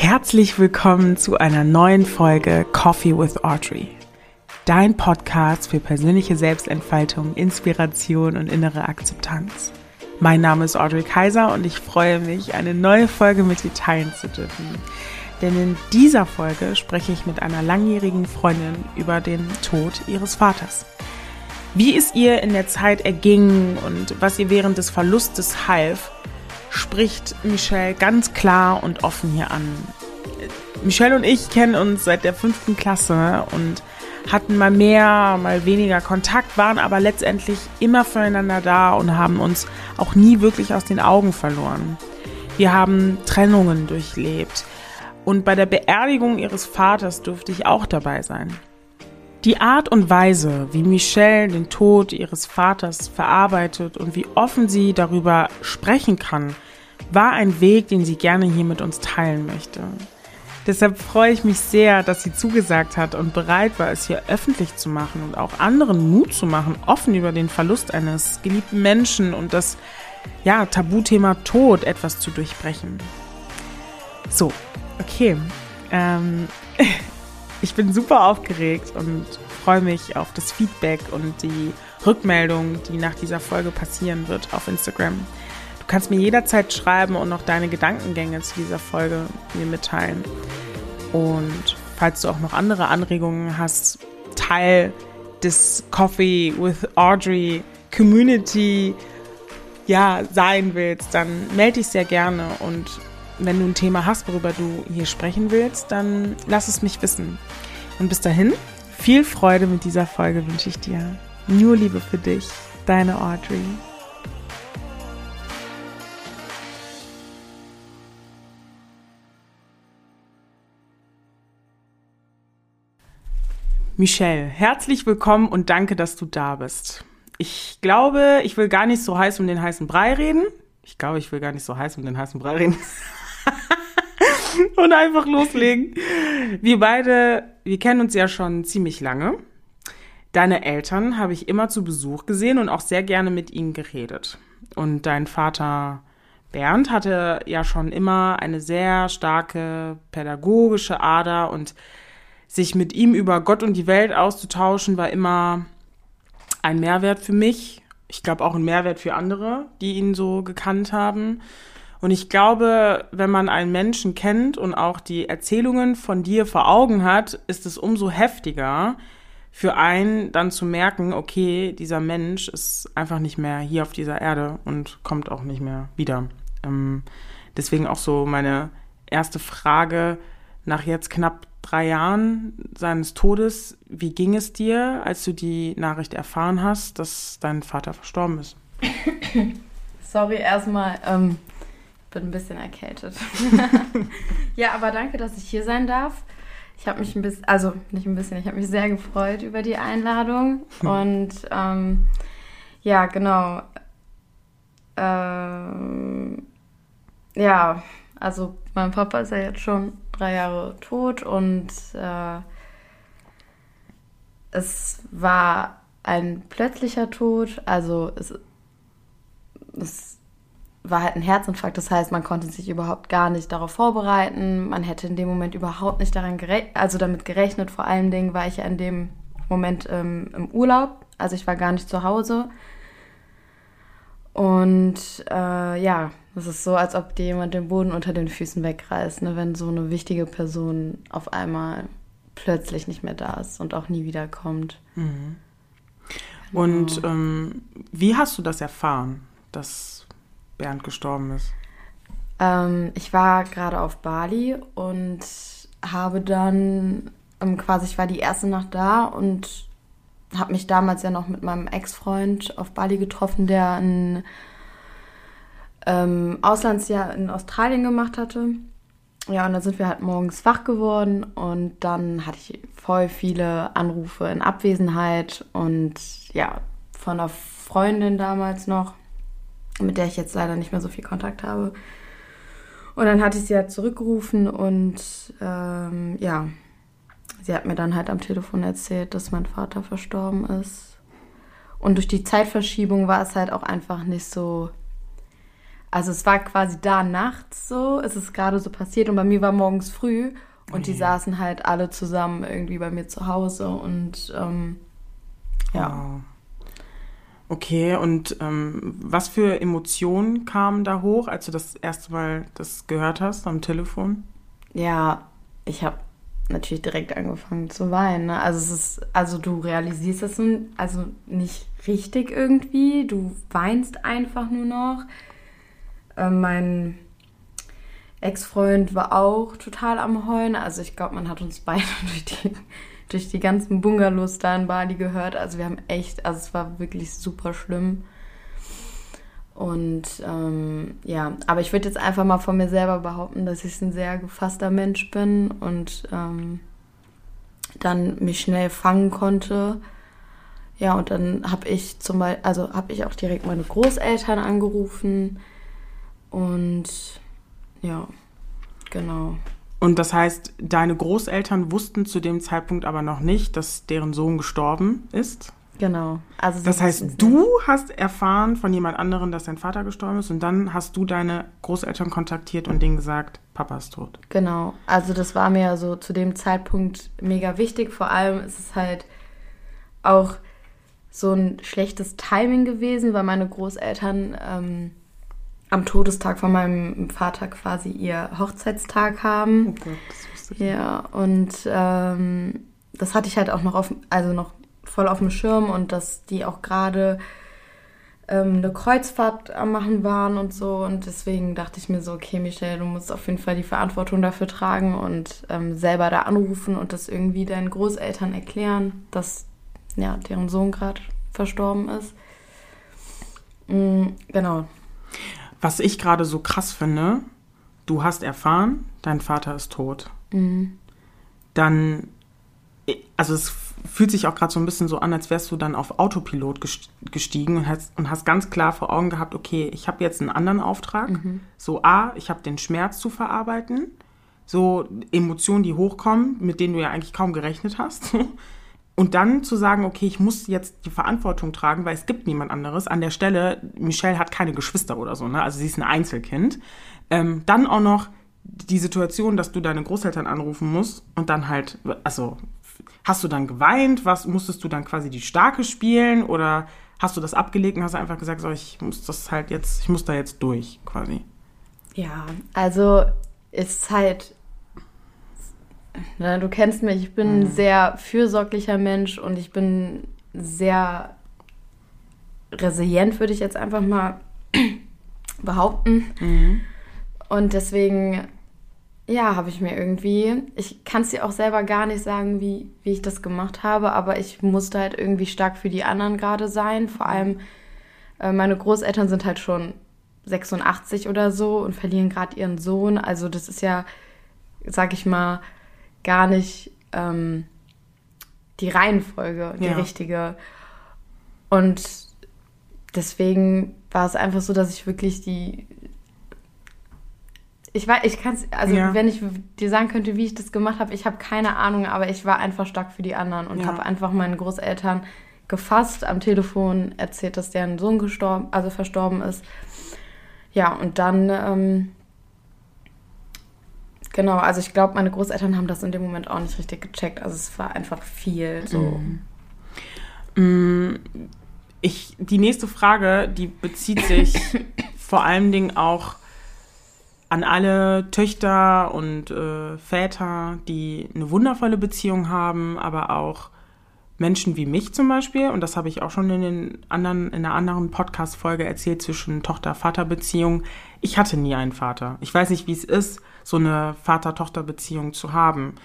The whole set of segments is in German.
Herzlich willkommen zu einer neuen Folge Coffee with Audrey. Dein Podcast für persönliche Selbstentfaltung, Inspiration und innere Akzeptanz. Mein Name ist Audrey Kaiser und ich freue mich, eine neue Folge mit dir teilen zu dürfen. Denn in dieser Folge spreche ich mit einer langjährigen Freundin über den Tod ihres Vaters. Wie es ihr in der Zeit erging und was ihr während des Verlustes half, spricht Michelle ganz klar und offen hier an. Michelle und ich kennen uns seit der fünften Klasse und hatten mal mehr, mal weniger Kontakt, waren aber letztendlich immer füreinander da und haben uns auch nie wirklich aus den Augen verloren. Wir haben Trennungen durchlebt und bei der Beerdigung ihres Vaters durfte ich auch dabei sein. Die Art und Weise, wie Michelle den Tod ihres Vaters verarbeitet und wie offen sie darüber sprechen kann, war ein Weg, den sie gerne hier mit uns teilen möchte. Deshalb freue ich mich sehr, dass sie zugesagt hat und bereit war, es hier öffentlich zu machen und auch anderen Mut zu machen, offen über den Verlust eines geliebten Menschen und das ja, Tabuthema Tod etwas zu durchbrechen. So, okay. Ähm, ich bin super aufgeregt und freue mich auf das Feedback und die Rückmeldung, die nach dieser Folge passieren wird auf Instagram. Du kannst mir jederzeit schreiben und noch deine Gedankengänge zu dieser Folge mir mitteilen. Und falls du auch noch andere Anregungen hast, Teil des Coffee with Audrey Community ja, sein willst, dann melde dich sehr gerne. Und wenn du ein Thema hast, worüber du hier sprechen willst, dann lass es mich wissen. Und bis dahin, viel Freude mit dieser Folge wünsche ich dir. Nur Liebe für dich, deine Audrey. Michelle, herzlich willkommen und danke, dass du da bist. Ich glaube, ich will gar nicht so heiß um den heißen Brei reden. Ich glaube, ich will gar nicht so heiß um den heißen Brei reden. und einfach loslegen. Wir beide, wir kennen uns ja schon ziemlich lange. Deine Eltern habe ich immer zu Besuch gesehen und auch sehr gerne mit ihnen geredet. Und dein Vater Bernd hatte ja schon immer eine sehr starke pädagogische Ader und sich mit ihm über Gott und die Welt auszutauschen, war immer ein Mehrwert für mich. Ich glaube auch ein Mehrwert für andere, die ihn so gekannt haben. Und ich glaube, wenn man einen Menschen kennt und auch die Erzählungen von dir vor Augen hat, ist es umso heftiger für einen dann zu merken, okay, dieser Mensch ist einfach nicht mehr hier auf dieser Erde und kommt auch nicht mehr wieder. Ähm, deswegen auch so meine erste Frage nach jetzt knapp drei Jahren seines Todes, wie ging es dir, als du die Nachricht erfahren hast, dass dein Vater verstorben ist? Sorry erstmal, ähm, bin ein bisschen erkältet. ja, aber danke, dass ich hier sein darf. Ich habe mich ein bisschen, also nicht ein bisschen, ich habe mich sehr gefreut über die Einladung. Und ähm, ja, genau. Ähm, ja, also mein Papa ist ja jetzt schon drei Jahre tot und äh, es war ein plötzlicher Tod. Also es, es war halt ein Herzinfarkt. Das heißt, man konnte sich überhaupt gar nicht darauf vorbereiten. Man hätte in dem Moment überhaupt nicht daran gerechnet, also damit gerechnet. Vor allen Dingen war ich ja in dem Moment ähm, im Urlaub. Also ich war gar nicht zu Hause. Und äh, ja, es ist so, als ob dir jemand den Boden unter den Füßen wegreißt, ne? wenn so eine wichtige Person auf einmal plötzlich nicht mehr da ist und auch nie wiederkommt. Mhm. Und genau. ähm, wie hast du das erfahren, dass Bernd gestorben ist? Ähm, ich war gerade auf Bali und habe dann ähm, quasi, ich war die erste Nacht da und habe mich damals ja noch mit meinem Ex-Freund auf Bali getroffen, der ein ähm, Auslandsjahr in Australien gemacht hatte. Ja, und dann sind wir halt morgens wach geworden und dann hatte ich voll viele Anrufe in Abwesenheit und ja, von einer Freundin damals noch, mit der ich jetzt leider nicht mehr so viel Kontakt habe. Und dann hatte ich sie halt zurückgerufen und ähm, ja, sie hat mir dann halt am Telefon erzählt, dass mein Vater verstorben ist. Und durch die Zeitverschiebung war es halt auch einfach nicht so. Also es war quasi da nachts so, es ist gerade so passiert und bei mir war morgens früh und die saßen halt alle zusammen irgendwie bei mir zu Hause und ähm, ja. Okay, und ähm, was für Emotionen kamen da hoch, als du das erste Mal das gehört hast am Telefon? Ja, ich habe natürlich direkt angefangen zu weinen. Ne? Also es ist, also du realisierst das nun, also nicht richtig irgendwie. Du weinst einfach nur noch. Äh, mein Ex-Freund war auch total am Heulen. Also ich glaube, man hat uns beide durch die, durch die ganzen Bungalows da in Bali gehört. Also wir haben echt, also es war wirklich super schlimm. Und ähm, ja, aber ich würde jetzt einfach mal von mir selber behaupten, dass ich ein sehr gefasster Mensch bin und ähm, dann mich schnell fangen konnte. Ja, und dann habe ich zum Beispiel, also habe ich auch direkt meine Großeltern angerufen und ja, genau. Und das heißt, deine Großeltern wussten zu dem Zeitpunkt aber noch nicht, dass deren Sohn gestorben ist? Genau. Also das heißt, du hast erfahren von jemand anderem, dass dein Vater gestorben ist und dann hast du deine Großeltern kontaktiert und denen gesagt, Papa ist tot. Genau. Also das war mir so zu dem Zeitpunkt mega wichtig. Vor allem ist es halt auch so ein schlechtes Timing gewesen, weil meine Großeltern ähm, am Todestag von meinem Vater quasi ihr Hochzeitstag haben. Oh Gott, das wusste ich Ja, und ähm, das hatte ich halt auch noch auf, also noch voll auf dem Schirm und dass die auch gerade ähm, eine Kreuzfahrt am machen waren und so. Und deswegen dachte ich mir so, okay, Michelle, du musst auf jeden Fall die Verantwortung dafür tragen und ähm, selber da anrufen und das irgendwie deinen Großeltern erklären, dass ja, deren Sohn gerade verstorben ist. Mhm, genau. Was ich gerade so krass finde, du hast erfahren, dein Vater ist tot. Mhm. Dann, also es fühlt sich auch gerade so ein bisschen so an, als wärst du dann auf Autopilot gestiegen und hast, und hast ganz klar vor Augen gehabt, okay, ich habe jetzt einen anderen Auftrag. Mhm. So, A, ich habe den Schmerz zu verarbeiten. So Emotionen, die hochkommen, mit denen du ja eigentlich kaum gerechnet hast. Und dann zu sagen, okay, ich muss jetzt die Verantwortung tragen, weil es gibt niemand anderes. An der Stelle, Michelle hat keine Geschwister oder so, ne? Also sie ist ein Einzelkind. Ähm, dann auch noch die Situation, dass du deine Großeltern anrufen musst und dann halt, also hast du dann geweint? Was musstest du dann quasi die Starke spielen oder hast du das abgelegt und hast einfach gesagt, so, ich muss das halt jetzt, ich muss da jetzt durch, quasi? Ja, also ist halt na, du kennst mich, ich bin mhm. ein sehr fürsorglicher Mensch und ich bin sehr resilient, würde ich jetzt einfach mal behaupten. Mhm. Und deswegen, ja, habe ich mir irgendwie, ich kann es dir auch selber gar nicht sagen, wie, wie ich das gemacht habe, aber ich musste halt irgendwie stark für die anderen gerade sein. Vor allem, äh, meine Großeltern sind halt schon 86 oder so und verlieren gerade ihren Sohn. Also das ist ja, sag ich mal, gar nicht ähm, die Reihenfolge, die ja. richtige. Und deswegen war es einfach so, dass ich wirklich die. Ich weiß, ich kann es, also ja. wenn ich dir sagen könnte, wie ich das gemacht habe, ich habe keine Ahnung, aber ich war einfach stark für die anderen und ja. habe einfach meinen Großeltern gefasst, am Telefon erzählt, dass deren Sohn gestorben, also verstorben ist. Ja, und dann ähm, Genau, also ich glaube, meine Großeltern haben das in dem Moment auch nicht richtig gecheckt. Also es war einfach viel so. Mm. Ich, die nächste Frage, die bezieht sich vor allen Dingen auch an alle Töchter und äh, Väter, die eine wundervolle Beziehung haben, aber auch Menschen wie mich zum Beispiel, und das habe ich auch schon in, den anderen, in einer anderen Podcast-Folge erzählt zwischen Tochter-Vater-Beziehung. Ich hatte nie einen Vater. Ich weiß nicht, wie es ist, so eine Vater-Tochter-Beziehung zu haben.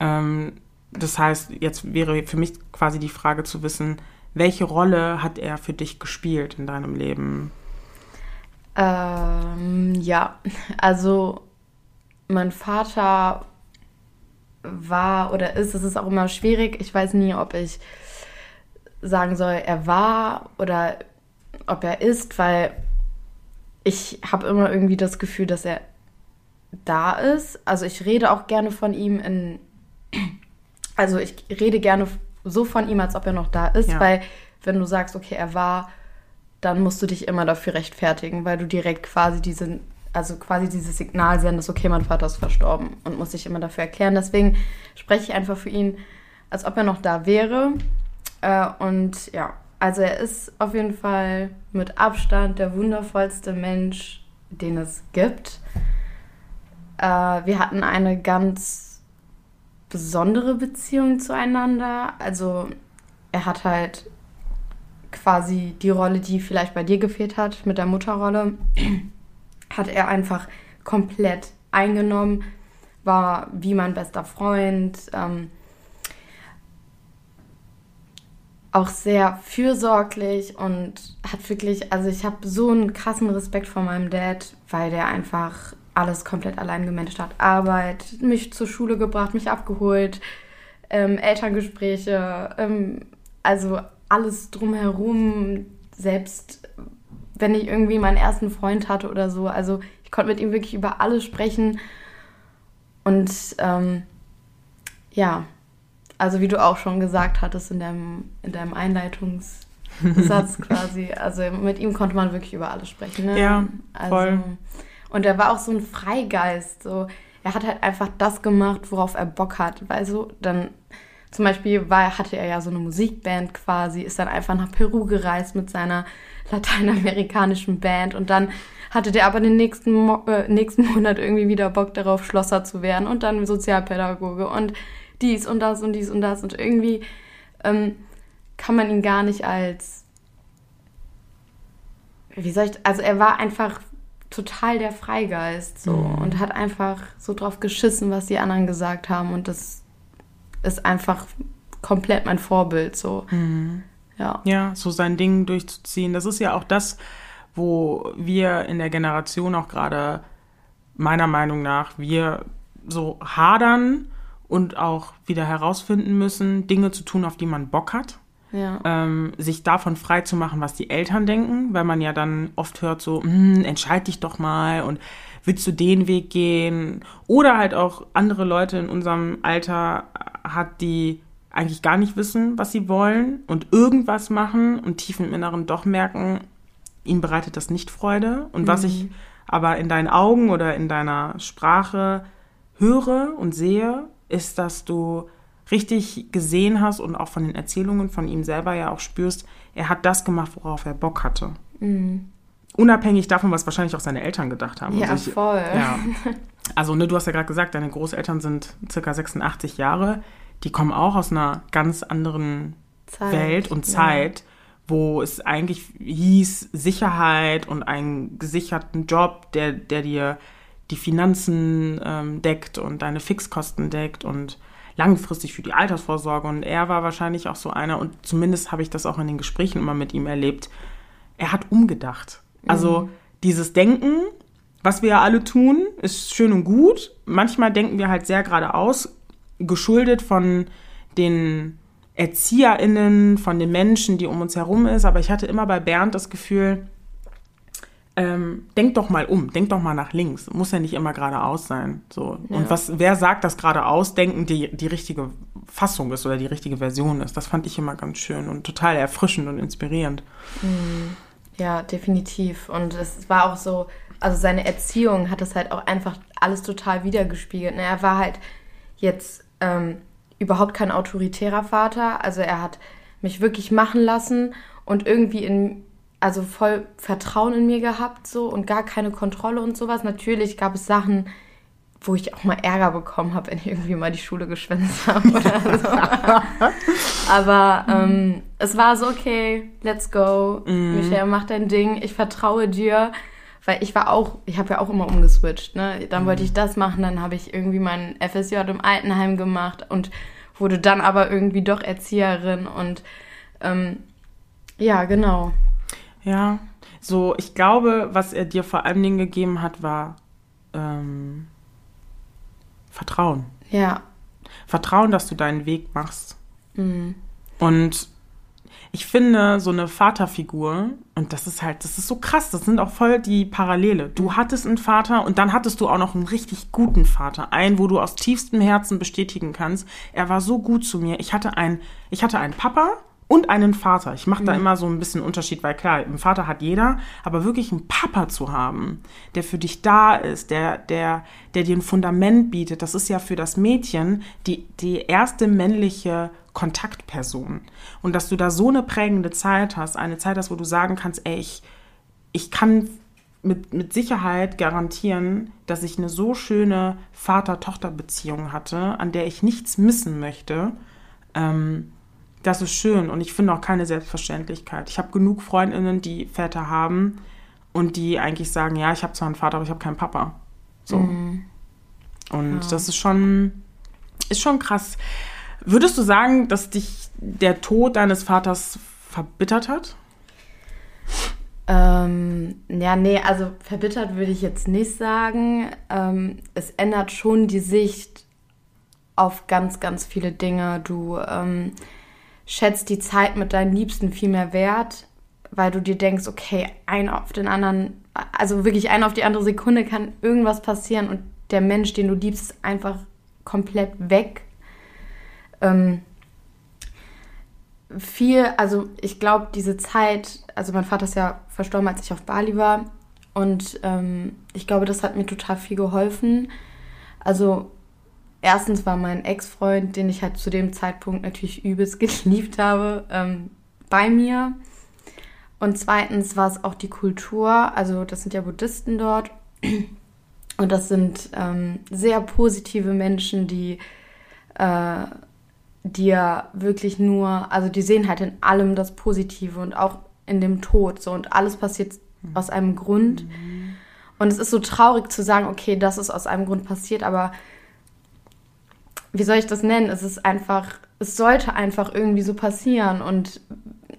Ähm, das heißt, jetzt wäre für mich quasi die Frage zu wissen, welche Rolle hat er für dich gespielt in deinem Leben? Ähm, ja, also mein Vater war oder ist, es ist auch immer schwierig. Ich weiß nie, ob ich sagen soll, er war oder ob er ist, weil ich habe immer irgendwie das Gefühl, dass er da ist. Also ich rede auch gerne von ihm in, also ich rede gerne so von ihm, als ob er noch da ist, ja. weil wenn du sagst, okay, er war dann musst du dich immer dafür rechtfertigen, weil du direkt quasi diesen, also quasi dieses Signal sendest, okay, mein Vater ist verstorben und muss sich immer dafür erklären. Deswegen spreche ich einfach für ihn, als ob er noch da wäre. Äh, und ja, also er ist auf jeden Fall mit Abstand der wundervollste Mensch, den es gibt. Äh, wir hatten eine ganz besondere Beziehung zueinander. Also er hat halt quasi die Rolle, die vielleicht bei dir gefehlt hat, mit der Mutterrolle, hat er einfach komplett eingenommen, war wie mein bester Freund, ähm, auch sehr fürsorglich und hat wirklich, also ich habe so einen krassen Respekt vor meinem Dad, weil der einfach alles komplett allein gemanagt hat. Arbeit, mich zur Schule gebracht, mich abgeholt, ähm, Elterngespräche, ähm, also alles drumherum, selbst wenn ich irgendwie meinen ersten Freund hatte oder so. Also ich konnte mit ihm wirklich über alles sprechen. Und ähm, ja, also wie du auch schon gesagt hattest in deinem, in deinem Einleitungssatz quasi, also mit ihm konnte man wirklich über alles sprechen. Ne? Ja, also, voll. Und er war auch so ein Freigeist. So. Er hat halt einfach das gemacht, worauf er Bock hat. Weil so, dann zum Beispiel war, hatte er ja so eine Musikband quasi, ist dann einfach nach Peru gereist mit seiner lateinamerikanischen Band und dann hatte der aber den nächsten, Mo äh, nächsten Monat irgendwie wieder Bock darauf, Schlosser zu werden und dann Sozialpädagoge und dies und das und dies und das und irgendwie ähm, kann man ihn gar nicht als, wie soll ich, also er war einfach total der Freigeist so Mhm. und hat einfach so drauf geschissen, was die anderen gesagt haben und das ist einfach komplett mein Vorbild so. Ja. Ja, so sein Ding durchzuziehen. Das ist ja auch das, wo wir in der Generation auch gerade meiner Meinung nach, wir so hadern und auch wieder herausfinden müssen, Dinge zu tun, auf die man Bock hat. Ja. ähm, sich davon frei zu machen, was die Eltern denken, weil man ja dann oft hört so, hm, entscheid dich doch mal und willst du den Weg gehen? Oder halt auch andere Leute in unserem Alter hat, die eigentlich gar nicht wissen, was sie wollen und irgendwas machen und tief im Inneren doch merken, ihnen bereitet das nicht Freude. Und was ich aber in deinen Augen oder in deiner Sprache höre und sehe, ist, dass du richtig gesehen hast und auch von den Erzählungen von ihm selber ja auch spürst, er hat das gemacht, worauf er Bock hatte. Unabhängig davon, was wahrscheinlich auch seine Eltern gedacht haben. Ja, Und sich- voll. Ja. Also, ne, du hast ja gerade gesagt, deine Großeltern sind circa 86 Jahre. Die kommen auch aus einer ganz anderen Zeit, Welt und ja. Zeit, wo es eigentlich hieß Sicherheit und einen gesicherten Job, der, der dir die Finanzen ähm, deckt und deine Fixkosten deckt und langfristig für die Altersvorsorge. Und er war wahrscheinlich auch so einer, und zumindest habe ich das auch in den Gesprächen immer mit ihm erlebt, er hat umgedacht. Also dieses Denken, was wir ja alle tun, ist schön und gut. Manchmal denken wir halt sehr geradeaus, geschuldet von den ErzieherInnen, von den Menschen, die um uns herum ist. Aber ich hatte immer bei Bernd das Gefühl, ähm, denk doch mal um, denk doch mal nach links. Muss ja nicht immer geradeaus sein. So. Ja. Und was, wer sagt, dass geradeaus denken die, die richtige Fassung ist oder die richtige Version ist? Das fand ich immer ganz schön und total erfrischend und inspirierend. Ja, definitiv. Und es war auch so, also seine Erziehung hat das halt auch einfach alles total wiedergespiegelt. Ne? Er war halt jetzt ähm, überhaupt kein autoritärer Vater. Also er hat mich wirklich machen lassen und irgendwie in, also voll Vertrauen in mir gehabt so und gar keine Kontrolle und sowas. Natürlich gab es Sachen, wo ich auch mal Ärger bekommen habe, wenn ich irgendwie mal die Schule geschwänzt habe oder so. Aber ähm, es war so, okay, let's go. Michael, mach dein Ding. Ich vertraue dir. Weil ich war auch, ich habe ja auch immer umgeswitcht. Ne? Dann wollte ich das machen, dann habe ich irgendwie mein FSJ im Altenheim gemacht und wurde dann aber irgendwie doch Erzieherin. Und ähm, ja, genau. Ja, so, ich glaube, was er dir vor allen Dingen gegeben hat, war ähm, Vertrauen. Ja. Vertrauen, dass du deinen Weg machst. Mhm. Und ich finde, so eine Vaterfigur, und das ist halt, das ist so krass, das sind auch voll die Parallele. Du hattest einen Vater und dann hattest du auch noch einen richtig guten Vater. Einen, wo du aus tiefstem Herzen bestätigen kannst, er war so gut zu mir. Ich hatte einen, ich hatte einen Papa und einen Vater. Ich mache da immer so ein bisschen Unterschied, weil klar, einen Vater hat jeder, aber wirklich einen Papa zu haben, der für dich da ist, der, der, der dir ein Fundament bietet, das ist ja für das Mädchen die, die erste männliche Kontaktperson. Und dass du da so eine prägende Zeit hast, eine Zeit hast, wo du sagen kannst, ey, ich, ich kann mit, mit Sicherheit garantieren, dass ich eine so schöne Vater-Tochter-Beziehung hatte, an der ich nichts missen möchte. Ähm, das ist schön und ich finde auch keine Selbstverständlichkeit. Ich habe genug Freundinnen, die Väter haben und die eigentlich sagen, ja, ich habe zwar einen Vater, aber ich habe keinen Papa. So. Mhm. Und ja. das ist schon, ist schon krass. Würdest du sagen, dass dich der Tod deines Vaters verbittert hat? Ähm, ja, nee, also verbittert würde ich jetzt nicht sagen. Ähm, es ändert schon die Sicht auf ganz, ganz viele Dinge. Du ähm, schätzt die Zeit mit deinen Liebsten viel mehr wert, weil du dir denkst, okay, ein auf den anderen, also wirklich ein auf die andere Sekunde kann irgendwas passieren und der Mensch, den du liebst, ist einfach komplett weg. Ähm, viel, also ich glaube, diese Zeit, also mein Vater ist ja verstorben, als ich auf Bali war. Und ähm, ich glaube, das hat mir total viel geholfen. Also erstens war mein Ex-Freund, den ich halt zu dem Zeitpunkt natürlich übelst geliebt habe, ähm, bei mir. Und zweitens war es auch die Kultur. Also das sind ja Buddhisten dort. Und das sind ähm, sehr positive Menschen, die äh, dir wirklich nur, also die sehen halt in allem das Positive und auch in dem Tod. So und alles passiert mhm. aus einem Grund. Mhm. Und es ist so traurig zu sagen, okay, das ist aus einem Grund passiert, aber wie soll ich das nennen? Es ist einfach, es sollte einfach irgendwie so passieren. Und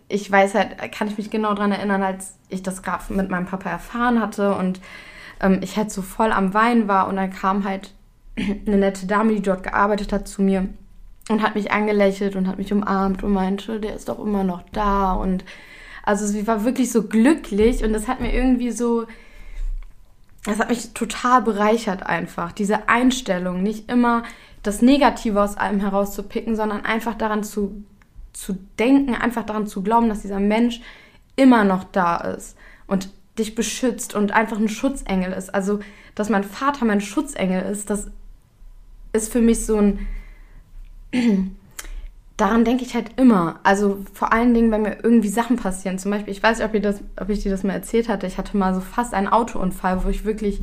ich weiß halt, kann ich mich genau daran erinnern, als ich das gerade mit meinem Papa erfahren hatte und ähm, ich halt so voll am Wein war und dann kam halt eine nette Dame, die dort gearbeitet hat, zu mir und hat mich angelächelt und hat mich umarmt und meinte, der ist doch immer noch da. Und also sie war wirklich so glücklich und das hat mir irgendwie so, das hat mich total bereichert einfach. Diese Einstellung, nicht immer das Negative aus allem herauszupicken, sondern einfach daran zu, zu denken, einfach daran zu glauben, dass dieser Mensch immer noch da ist und dich beschützt und einfach ein Schutzengel ist. Also, dass mein Vater mein Schutzengel ist, das ist für mich so ein. Daran denke ich halt immer. Also vor allen Dingen, wenn mir irgendwie Sachen passieren. Zum Beispiel, ich weiß nicht, ob, ihr das, ob ich dir das mal erzählt hatte. Ich hatte mal so fast einen Autounfall, wo ich wirklich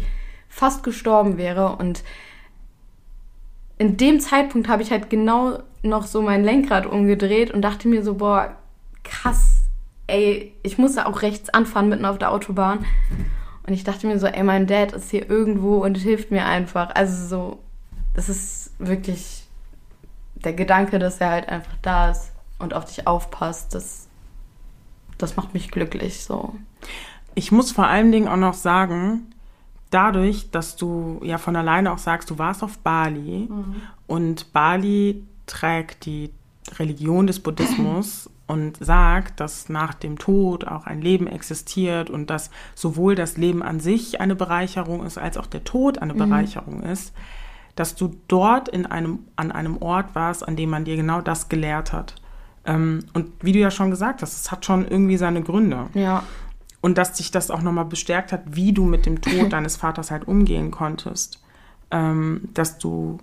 fast gestorben wäre. Und in dem Zeitpunkt habe ich halt genau noch so mein Lenkrad umgedreht und dachte mir so, boah, krass, ey, ich musste auch rechts anfahren mitten auf der Autobahn. Und ich dachte mir so, ey, mein Dad ist hier irgendwo und hilft mir einfach. Also so, das ist wirklich der Gedanke, dass er halt einfach da ist und auf dich aufpasst, das, das macht mich glücklich so. Ich muss vor allen Dingen auch noch sagen, dadurch, dass du ja von alleine auch sagst, du warst auf Bali mhm. und Bali trägt die Religion des Buddhismus und sagt, dass nach dem Tod auch ein Leben existiert und dass sowohl das Leben an sich eine Bereicherung ist, als auch der Tod eine mhm. Bereicherung ist, dass du dort in einem, an einem Ort warst, an dem man dir genau das gelehrt hat. Ähm, und wie du ja schon gesagt hast, es hat schon irgendwie seine Gründe. Ja. Und dass dich das auch nochmal bestärkt hat, wie du mit dem Tod deines Vaters halt umgehen konntest. Ähm, dass du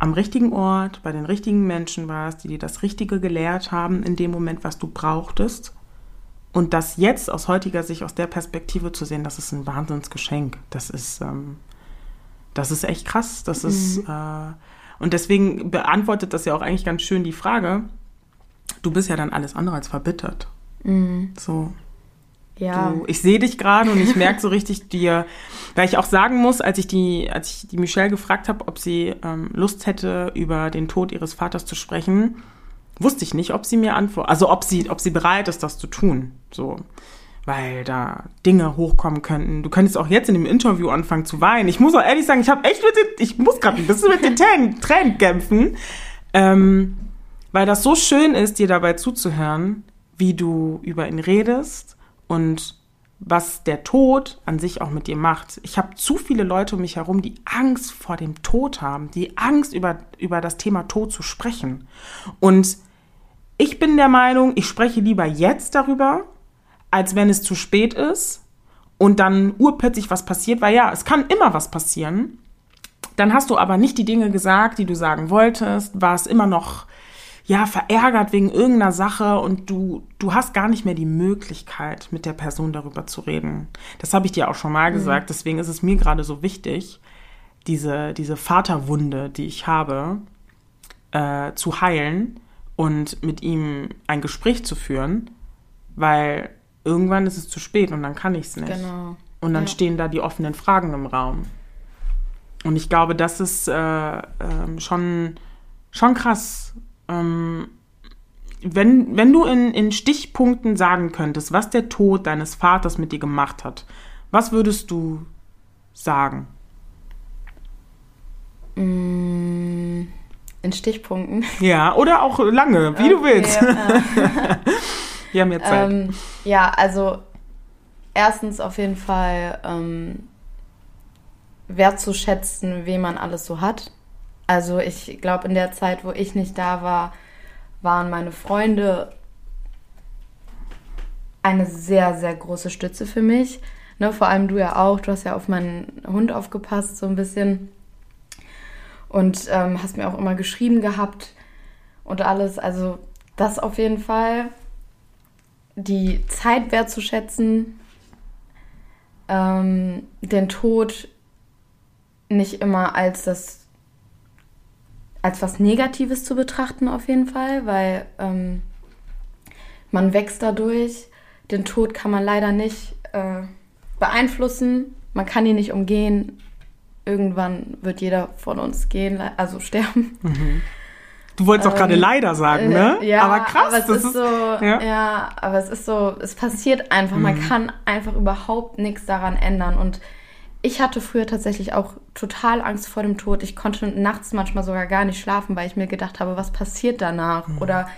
am richtigen Ort, bei den richtigen Menschen warst, die dir das Richtige gelehrt haben in dem Moment, was du brauchtest. Und das jetzt aus heutiger Sicht, aus der Perspektive zu sehen, das ist ein Wahnsinnsgeschenk. Das ist, ähm, das ist echt krass. Das mhm. ist, äh, und deswegen beantwortet das ja auch eigentlich ganz schön die Frage, du bist ja dann alles andere als verbittert. Mhm. So. Ja. Du, ich sehe dich gerade und ich merke so richtig dir, weil ich auch sagen muss, als ich die, als ich die Michelle gefragt habe, ob sie ähm, Lust hätte, über den Tod ihres Vaters zu sprechen, wusste ich nicht, ob sie mir antwortet, also ob sie, ob sie bereit ist, das zu tun. So. Weil da Dinge hochkommen könnten. Du könntest auch jetzt in dem Interview anfangen zu weinen. Ich muss auch ehrlich sagen, ich habe echt mit den, ich muss gerade ein bisschen mit den Tränen, Tränen kämpfen. Ähm, weil das so schön ist, dir dabei zuzuhören, wie du über ihn redest und was der Tod an sich auch mit dir macht. Ich habe zu viele Leute um mich herum, die Angst vor dem Tod haben, die Angst über, über das Thema Tod zu sprechen. Und ich bin der Meinung, ich spreche lieber jetzt darüber, als wenn es zu spät ist und dann urplötzlich was passiert, weil ja, es kann immer was passieren. Dann hast du aber nicht die Dinge gesagt, die du sagen wolltest, warst immer noch ja verärgert wegen irgendeiner Sache und du du hast gar nicht mehr die Möglichkeit mit der Person darüber zu reden. Das habe ich dir auch schon mal gesagt, mhm. deswegen ist es mir gerade so wichtig, diese diese Vaterwunde, die ich habe, äh, zu heilen und mit ihm ein Gespräch zu führen, weil irgendwann ist es zu spät und dann kann ich es nicht. Genau. Und dann ja. stehen da die offenen Fragen im Raum. Und ich glaube, das ist äh, äh, schon, schon krass. Ähm, wenn, wenn du in, in Stichpunkten sagen könntest, was der Tod deines Vaters mit dir gemacht hat, was würdest du sagen? Mm, in Stichpunkten. Ja, oder auch lange, wie okay, du willst. Ja. Wir haben jetzt Zeit. Ähm, ja, also erstens auf jeden Fall ähm, wertzuschätzen, wen man alles so hat. Also ich glaube, in der Zeit, wo ich nicht da war, waren meine Freunde eine sehr, sehr große Stütze für mich. Ne, vor allem du ja auch. Du hast ja auf meinen Hund aufgepasst, so ein bisschen. Und ähm, hast mir auch immer geschrieben gehabt und alles. Also das auf jeden Fall die Zeit wertzuschätzen, ähm, den Tod nicht immer als das als was Negatives zu betrachten auf jeden Fall, weil ähm, man wächst dadurch. Den Tod kann man leider nicht äh, beeinflussen. Man kann ihn nicht umgehen. Irgendwann wird jeder von uns gehen, also sterben. Mhm. Du wolltest ähm, auch gerade leider sagen, ne? Äh, ja, aber krass. Aber es ist, ist so, ja. ja. aber es ist so, es passiert einfach. Mhm. Man kann einfach überhaupt nichts daran ändern. Und ich hatte früher tatsächlich auch total Angst vor dem Tod. Ich konnte nachts manchmal sogar gar nicht schlafen, weil ich mir gedacht habe, was passiert danach? Mhm. Oder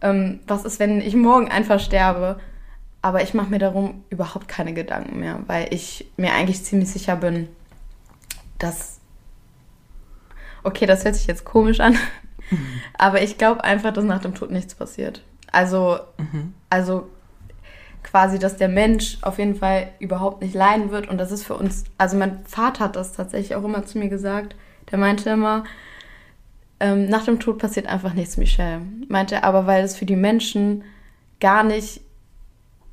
ähm, was ist, wenn ich morgen einfach sterbe? Aber ich mache mir darum überhaupt keine Gedanken mehr, weil ich mir eigentlich ziemlich sicher bin, dass. Okay, das hört sich jetzt komisch an, aber ich glaube einfach, dass nach dem Tod nichts passiert. Also, mhm. also quasi, dass der Mensch auf jeden Fall überhaupt nicht leiden wird. Und das ist für uns, also mein Vater hat das tatsächlich auch immer zu mir gesagt. Der meinte immer, ähm, nach dem Tod passiert einfach nichts, Michelle. Meinte aber, weil es für die Menschen gar nicht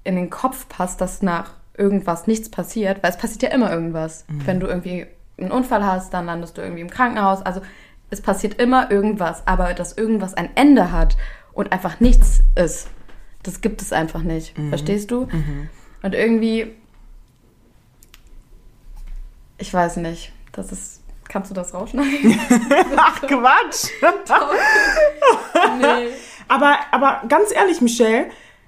in den Kopf passt, dass nach irgendwas nichts passiert, weil es passiert ja immer irgendwas. Mhm. Wenn du irgendwie einen Unfall hast, dann landest du irgendwie im Krankenhaus. Also es passiert immer irgendwas, aber dass irgendwas ein Ende hat und einfach nichts ist, das gibt es einfach nicht. Mhm. Verstehst du? Mhm. Und irgendwie, ich weiß nicht, das ist. Kannst du das rausschneiden? Ach, Quatsch! nee. aber, aber ganz ehrlich, Michelle,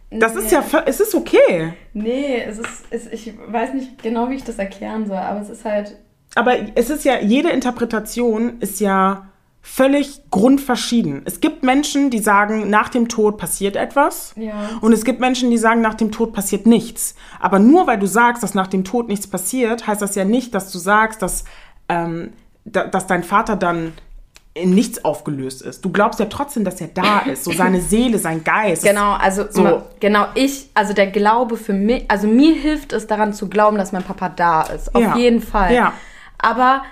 das nee. ist ja, es ist okay. Nee, es ist, es, ich weiß nicht genau, wie ich das erklären soll, aber es ist halt. Aber es ist ja, jede Interpretation ist ja völlig grundverschieden. Es gibt Menschen, die sagen, nach dem Tod passiert etwas. Ja. Und es gibt Menschen, die sagen, nach dem Tod passiert nichts. Aber nur weil du sagst, dass nach dem Tod nichts passiert, heißt das ja nicht, dass du sagst, dass, ähm, da, dass dein Vater dann in nichts aufgelöst ist. Du glaubst ja trotzdem, dass er da ist, so seine Seele, sein Geist. Genau, also so. genau ich, also der Glaube für mich, also mir hilft es daran zu glauben, dass mein Papa da ist, auf ja. jeden Fall. Ja. Aber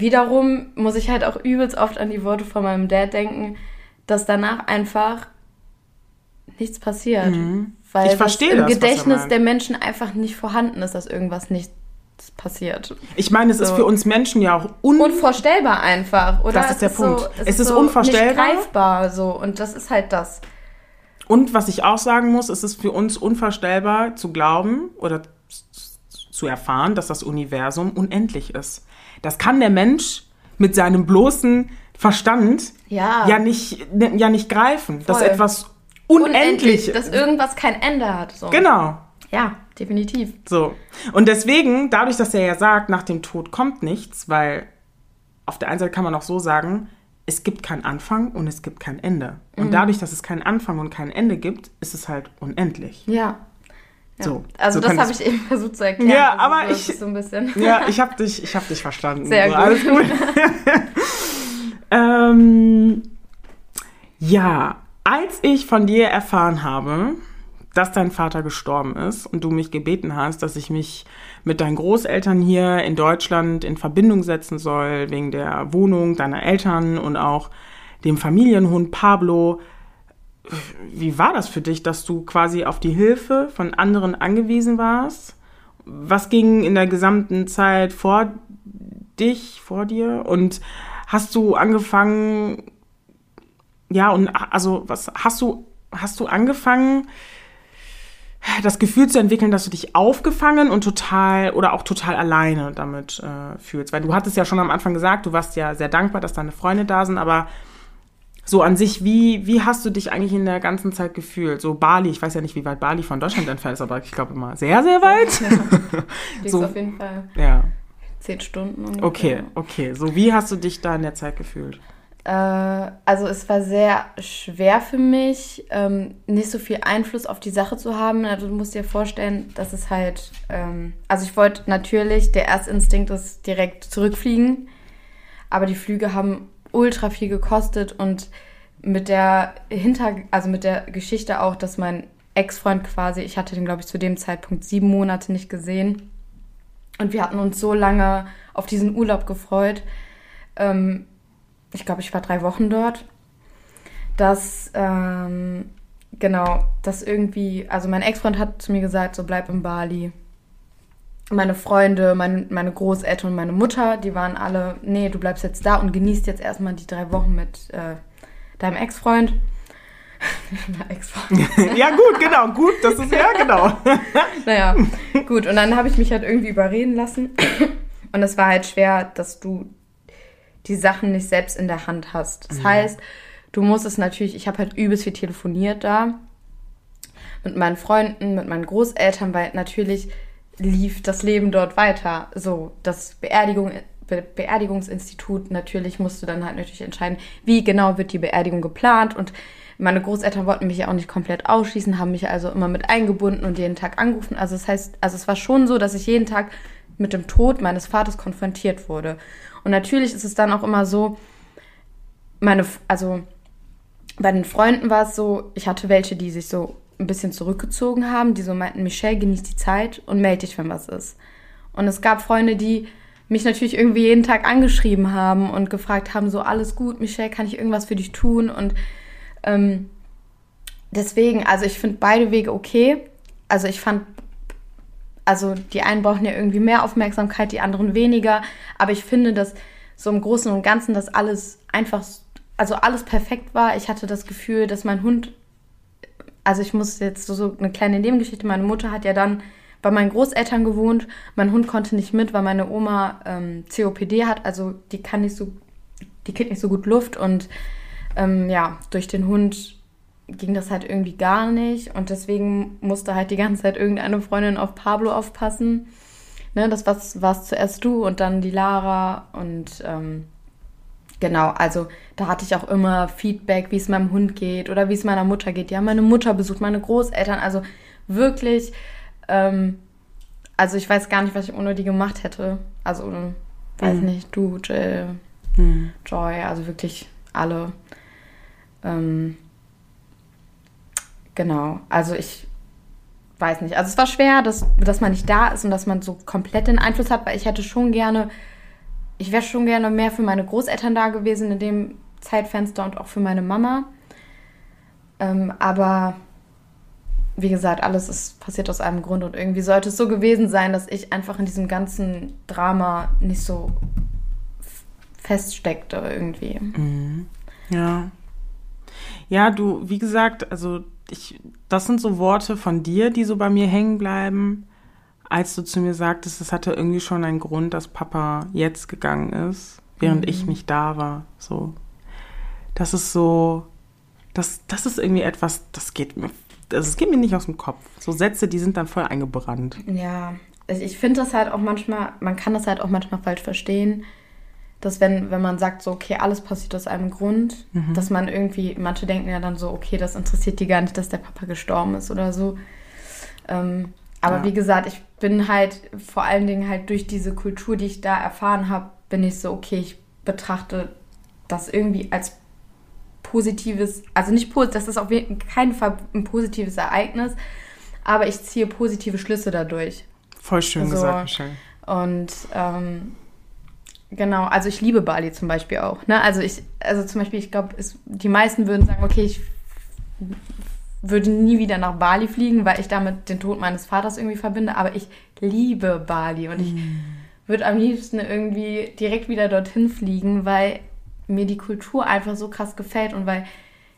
wiederum muss ich halt auch übelst oft an die Worte von meinem Dad denken, dass danach einfach nichts passiert. Mhm. Weil ich verstehe im das, Gedächtnis der Menschen einfach nicht vorhanden ist, dass irgendwas nicht passiert. Ich meine, es so. ist für uns Menschen ja auch un unvorstellbar einfach, oder? Das ist der es Punkt. so, es, es, ist, so unvorstellbar. Nicht greifbar so und das ist halt das. Und was ich auch sagen muss, es ist für uns unvorstellbar zu glauben oder zu erfahren, dass das Universum unendlich ist. Das kann der Mensch mit seinem bloßen Verstand ja, ja, nicht, ja nicht greifen. Voll. Dass etwas unendlich, unendlich Dass irgendwas kein Ende hat. So. Genau. Ja, definitiv. So. Und deswegen, dadurch, dass er ja sagt, nach dem Tod kommt nichts, weil auf der einen Seite kann man auch so sagen, es gibt keinen Anfang und es gibt kein Ende. Und mhm. dadurch, dass es keinen Anfang und kein Ende gibt, ist es halt unendlich. Ja. So, also so das habe ich eben versucht zu erklären. Ja, aber so, ich so ein bisschen. Ja, ich habe dich, ich habe dich verstanden. Sehr gut. Alles gut. ähm, ja, Als ich von dir erfahren habe, dass dein Vater gestorben ist und du mich gebeten hast, dass ich mich mit deinen Großeltern hier in Deutschland in Verbindung setzen soll, wegen der Wohnung deiner Eltern und auch dem Familienhund Pablo. Wie war das für dich, dass du quasi auf die Hilfe von anderen angewiesen warst? Was ging in der gesamten Zeit vor dich, vor dir? Und hast du angefangen, ja, und also was hast du, hast du angefangen, das Gefühl zu entwickeln, dass du dich aufgefangen und total oder auch total alleine damit äh, fühlst. Weil du hattest ja schon am Anfang gesagt, du warst ja sehr dankbar, dass deine Freunde da sind, aber so an sich, wie, wie hast du dich eigentlich in der ganzen Zeit gefühlt? So Bali, ich weiß ja nicht, wie weit Bali von Deutschland entfernt ist, aber ich glaube immer sehr, sehr weit. Ja, so, auf jeden Fall. Ja. Zehn Stunden ungefähr. Okay, okay. So, wie hast du dich da in der Zeit gefühlt? Äh, also es war sehr schwer für mich, ähm, nicht so viel Einfluss auf die Sache zu haben. Also du musst dir vorstellen, dass es halt, ähm, also ich wollte natürlich, der erste Instinkt ist direkt zurückfliegen, aber die Flüge haben ultra viel gekostet und mit der Hinter, also mit der Geschichte auch, dass mein Ex-Freund quasi, ich hatte den glaube ich zu dem Zeitpunkt sieben Monate nicht gesehen und wir hatten uns so lange auf diesen Urlaub gefreut. Ähm, ich glaube, ich war drei Wochen dort, dass, ähm, genau, dass irgendwie, also mein Ex-Freund hat zu mir gesagt, so bleib in Bali. Meine Freunde, mein, meine Großeltern und meine Mutter, die waren alle, nee, du bleibst jetzt da und genießt jetzt erstmal die drei Wochen mit äh, deinem Ex-Freund. Ex-Freund. ja, gut, genau, gut, das ist ja genau. naja, gut, und dann habe ich mich halt irgendwie überreden lassen. Und es war halt schwer, dass du die Sachen nicht selbst in der Hand hast. Das mhm. heißt, du musst es natürlich, ich habe halt übelst viel telefoniert da mit meinen Freunden, mit meinen Großeltern, weil natürlich lief das Leben dort weiter. So, das Beerdigung, Be Beerdigungsinstitut, natürlich musst du dann halt natürlich entscheiden, wie genau wird die Beerdigung geplant und meine Großeltern wollten mich ja auch nicht komplett ausschließen, haben mich also immer mit eingebunden und jeden Tag angerufen. Also das heißt, also es war schon so, dass ich jeden Tag mit dem Tod meines Vaters konfrontiert wurde. Und natürlich ist es dann auch immer so, meine, also bei den Freunden war es so, ich hatte welche, die sich so ein bisschen zurückgezogen haben, die so meinten, Michelle, genieß die Zeit und melde dich, wenn was ist. Und es gab Freunde, die mich natürlich irgendwie jeden Tag angeschrieben haben und gefragt haben, so alles gut, Michelle, kann ich irgendwas für dich tun? Und ähm, deswegen, also ich finde beide Wege okay. Also ich fand also die einen brauchen ja irgendwie mehr Aufmerksamkeit, die anderen weniger. Aber ich finde, dass so im Großen und Ganzen das alles einfach, also alles perfekt war. Ich hatte das Gefühl, dass mein Hund, also ich muss jetzt so, so eine kleine Nebengeschichte, meine Mutter hat ja dann bei meinen Großeltern gewohnt. Mein Hund konnte nicht mit, weil meine Oma ähm, COPD hat, also die kann nicht so, die kriegt nicht so gut Luft und ähm, ja, durch den Hund ging das halt irgendwie gar nicht und deswegen musste halt die ganze Zeit irgendeine Freundin auf Pablo aufpassen. Ne, das warst, warst zuerst du und dann die Lara und ähm, genau, also da hatte ich auch immer Feedback, wie es meinem Hund geht oder wie es meiner Mutter geht. Die haben meine Mutter besucht, meine Großeltern, also wirklich, ähm, also ich weiß gar nicht, was ich ohne die gemacht hätte. Also, weiß mhm. nicht, du, Jill, mhm. Joy, also wirklich alle. Ähm, Genau, also ich weiß nicht. Also es war schwer, dass, dass man nicht da ist und dass man so komplett den Einfluss hat, weil ich hätte schon gerne, ich wäre schon gerne mehr für meine Großeltern da gewesen in dem Zeitfenster und auch für meine Mama. Ähm, aber wie gesagt, alles ist passiert aus einem Grund und irgendwie sollte es so gewesen sein, dass ich einfach in diesem ganzen Drama nicht so feststeckte irgendwie. Mhm. Ja. Ja, du, wie gesagt, also ich, das sind so Worte von dir, die so bei mir hängen bleiben, als du zu mir sagtest, es hatte irgendwie schon einen Grund, dass Papa jetzt gegangen ist, während mhm. ich nicht da war. So, das ist so, das, das ist irgendwie etwas, das geht mir, das geht mir nicht aus dem Kopf. So Sätze, die sind dann voll eingebrannt. Ja, ich finde das halt auch manchmal, man kann das halt auch manchmal falsch verstehen dass wenn, wenn man sagt, so, okay, alles passiert aus einem Grund, mhm. dass man irgendwie, manche denken ja dann so, okay, das interessiert die gar nicht, dass der Papa gestorben ist oder so. Ähm, aber ja. wie gesagt, ich bin halt vor allen Dingen halt durch diese Kultur, die ich da erfahren habe, bin ich so, okay, ich betrachte das irgendwie als positives, also nicht positiv, das ist auf keinen Fall ein positives Ereignis, aber ich ziehe positive Schlüsse dadurch. Voll schön also, gesagt, Michelle. Und ähm, genau, also ich liebe Bali zum Beispiel auch. Ne? Also ich, also zum Beispiel, ich glaube, die meisten würden sagen, okay, ich würde nie wieder nach Bali fliegen, weil ich damit den Tod meines Vaters irgendwie verbinde. Aber ich liebe Bali und ich mm. würde am liebsten irgendwie direkt wieder dorthin fliegen, weil mir die Kultur einfach so krass gefällt und weil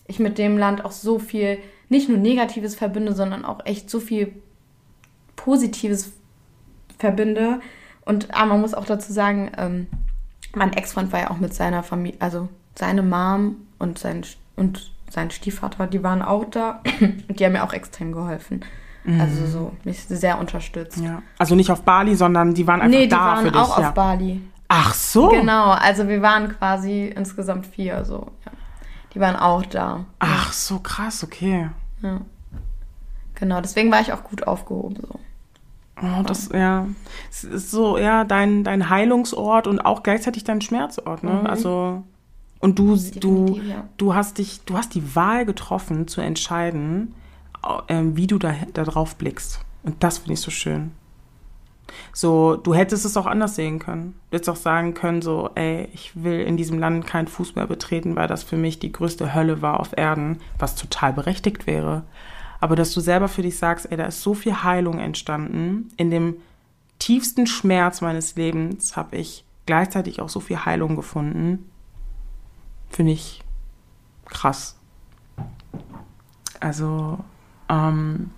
ich mit dem Land auch so viel, nicht nur Negatives verbinde, sondern auch echt so viel Positives verbinde. Und ah, man muss auch dazu sagen, ähm, mein Ex-Freund war ja auch mit seiner Familie, also seine Mom und sein, und sein Stiefvater, die waren auch da und die haben mir auch extrem geholfen. Mhm. Also so, mich sehr unterstützt. Ja. Also nicht auf Bali, sondern die waren einfach nee, da für dich. Nee, die waren auch ja. auf Bali. Ach so. Genau, also wir waren quasi insgesamt vier, so. Ja. Die waren auch da. Ach so, krass, okay. Ja. Genau, deswegen war ich auch gut aufgehoben, so. Oh, das, ja. Es ist so, ja, dein, dein Heilungsort und auch gleichzeitig dein Schmerzort, ne? Mhm. Also, und du, du, ja. du hast dich, du hast die Wahl getroffen, zu entscheiden, äh, wie du da, da drauf blickst. Und das finde ich so schön. So, du hättest es auch anders sehen können. Du hättest auch sagen können, so, ey, ich will in diesem Land keinen Fuß mehr betreten, weil das für mich die größte Hölle war auf Erden, was total berechtigt wäre. Aber dass du selber für dich sagst, ey, da ist so viel Heilung entstanden. In dem tiefsten Schmerz meines Lebens habe ich gleichzeitig auch so viel Heilung gefunden. Finde ich krass. Also, ähm,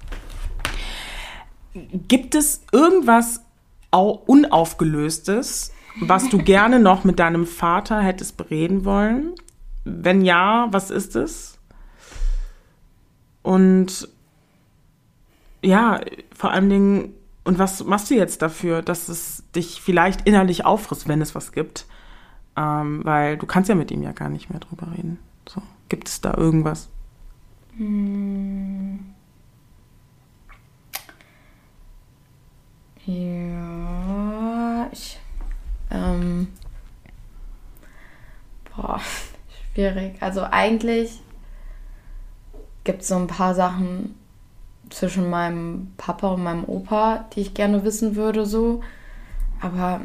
Gibt es irgendwas Unaufgelöstes, was du gerne noch mit deinem Vater hättest bereden wollen? Wenn ja, was ist es? Und ja, vor allen Dingen, und was machst du jetzt dafür, dass es dich vielleicht innerlich auffrisst, wenn es was gibt? Ähm, weil du kannst ja mit ihm ja gar nicht mehr drüber reden. So, gibt es da irgendwas? Hm. Ja, ich. Ähm, boah, schwierig. Also eigentlich gibt es so ein paar Sachen zwischen meinem Papa und meinem Opa, die ich gerne wissen würde, so. Aber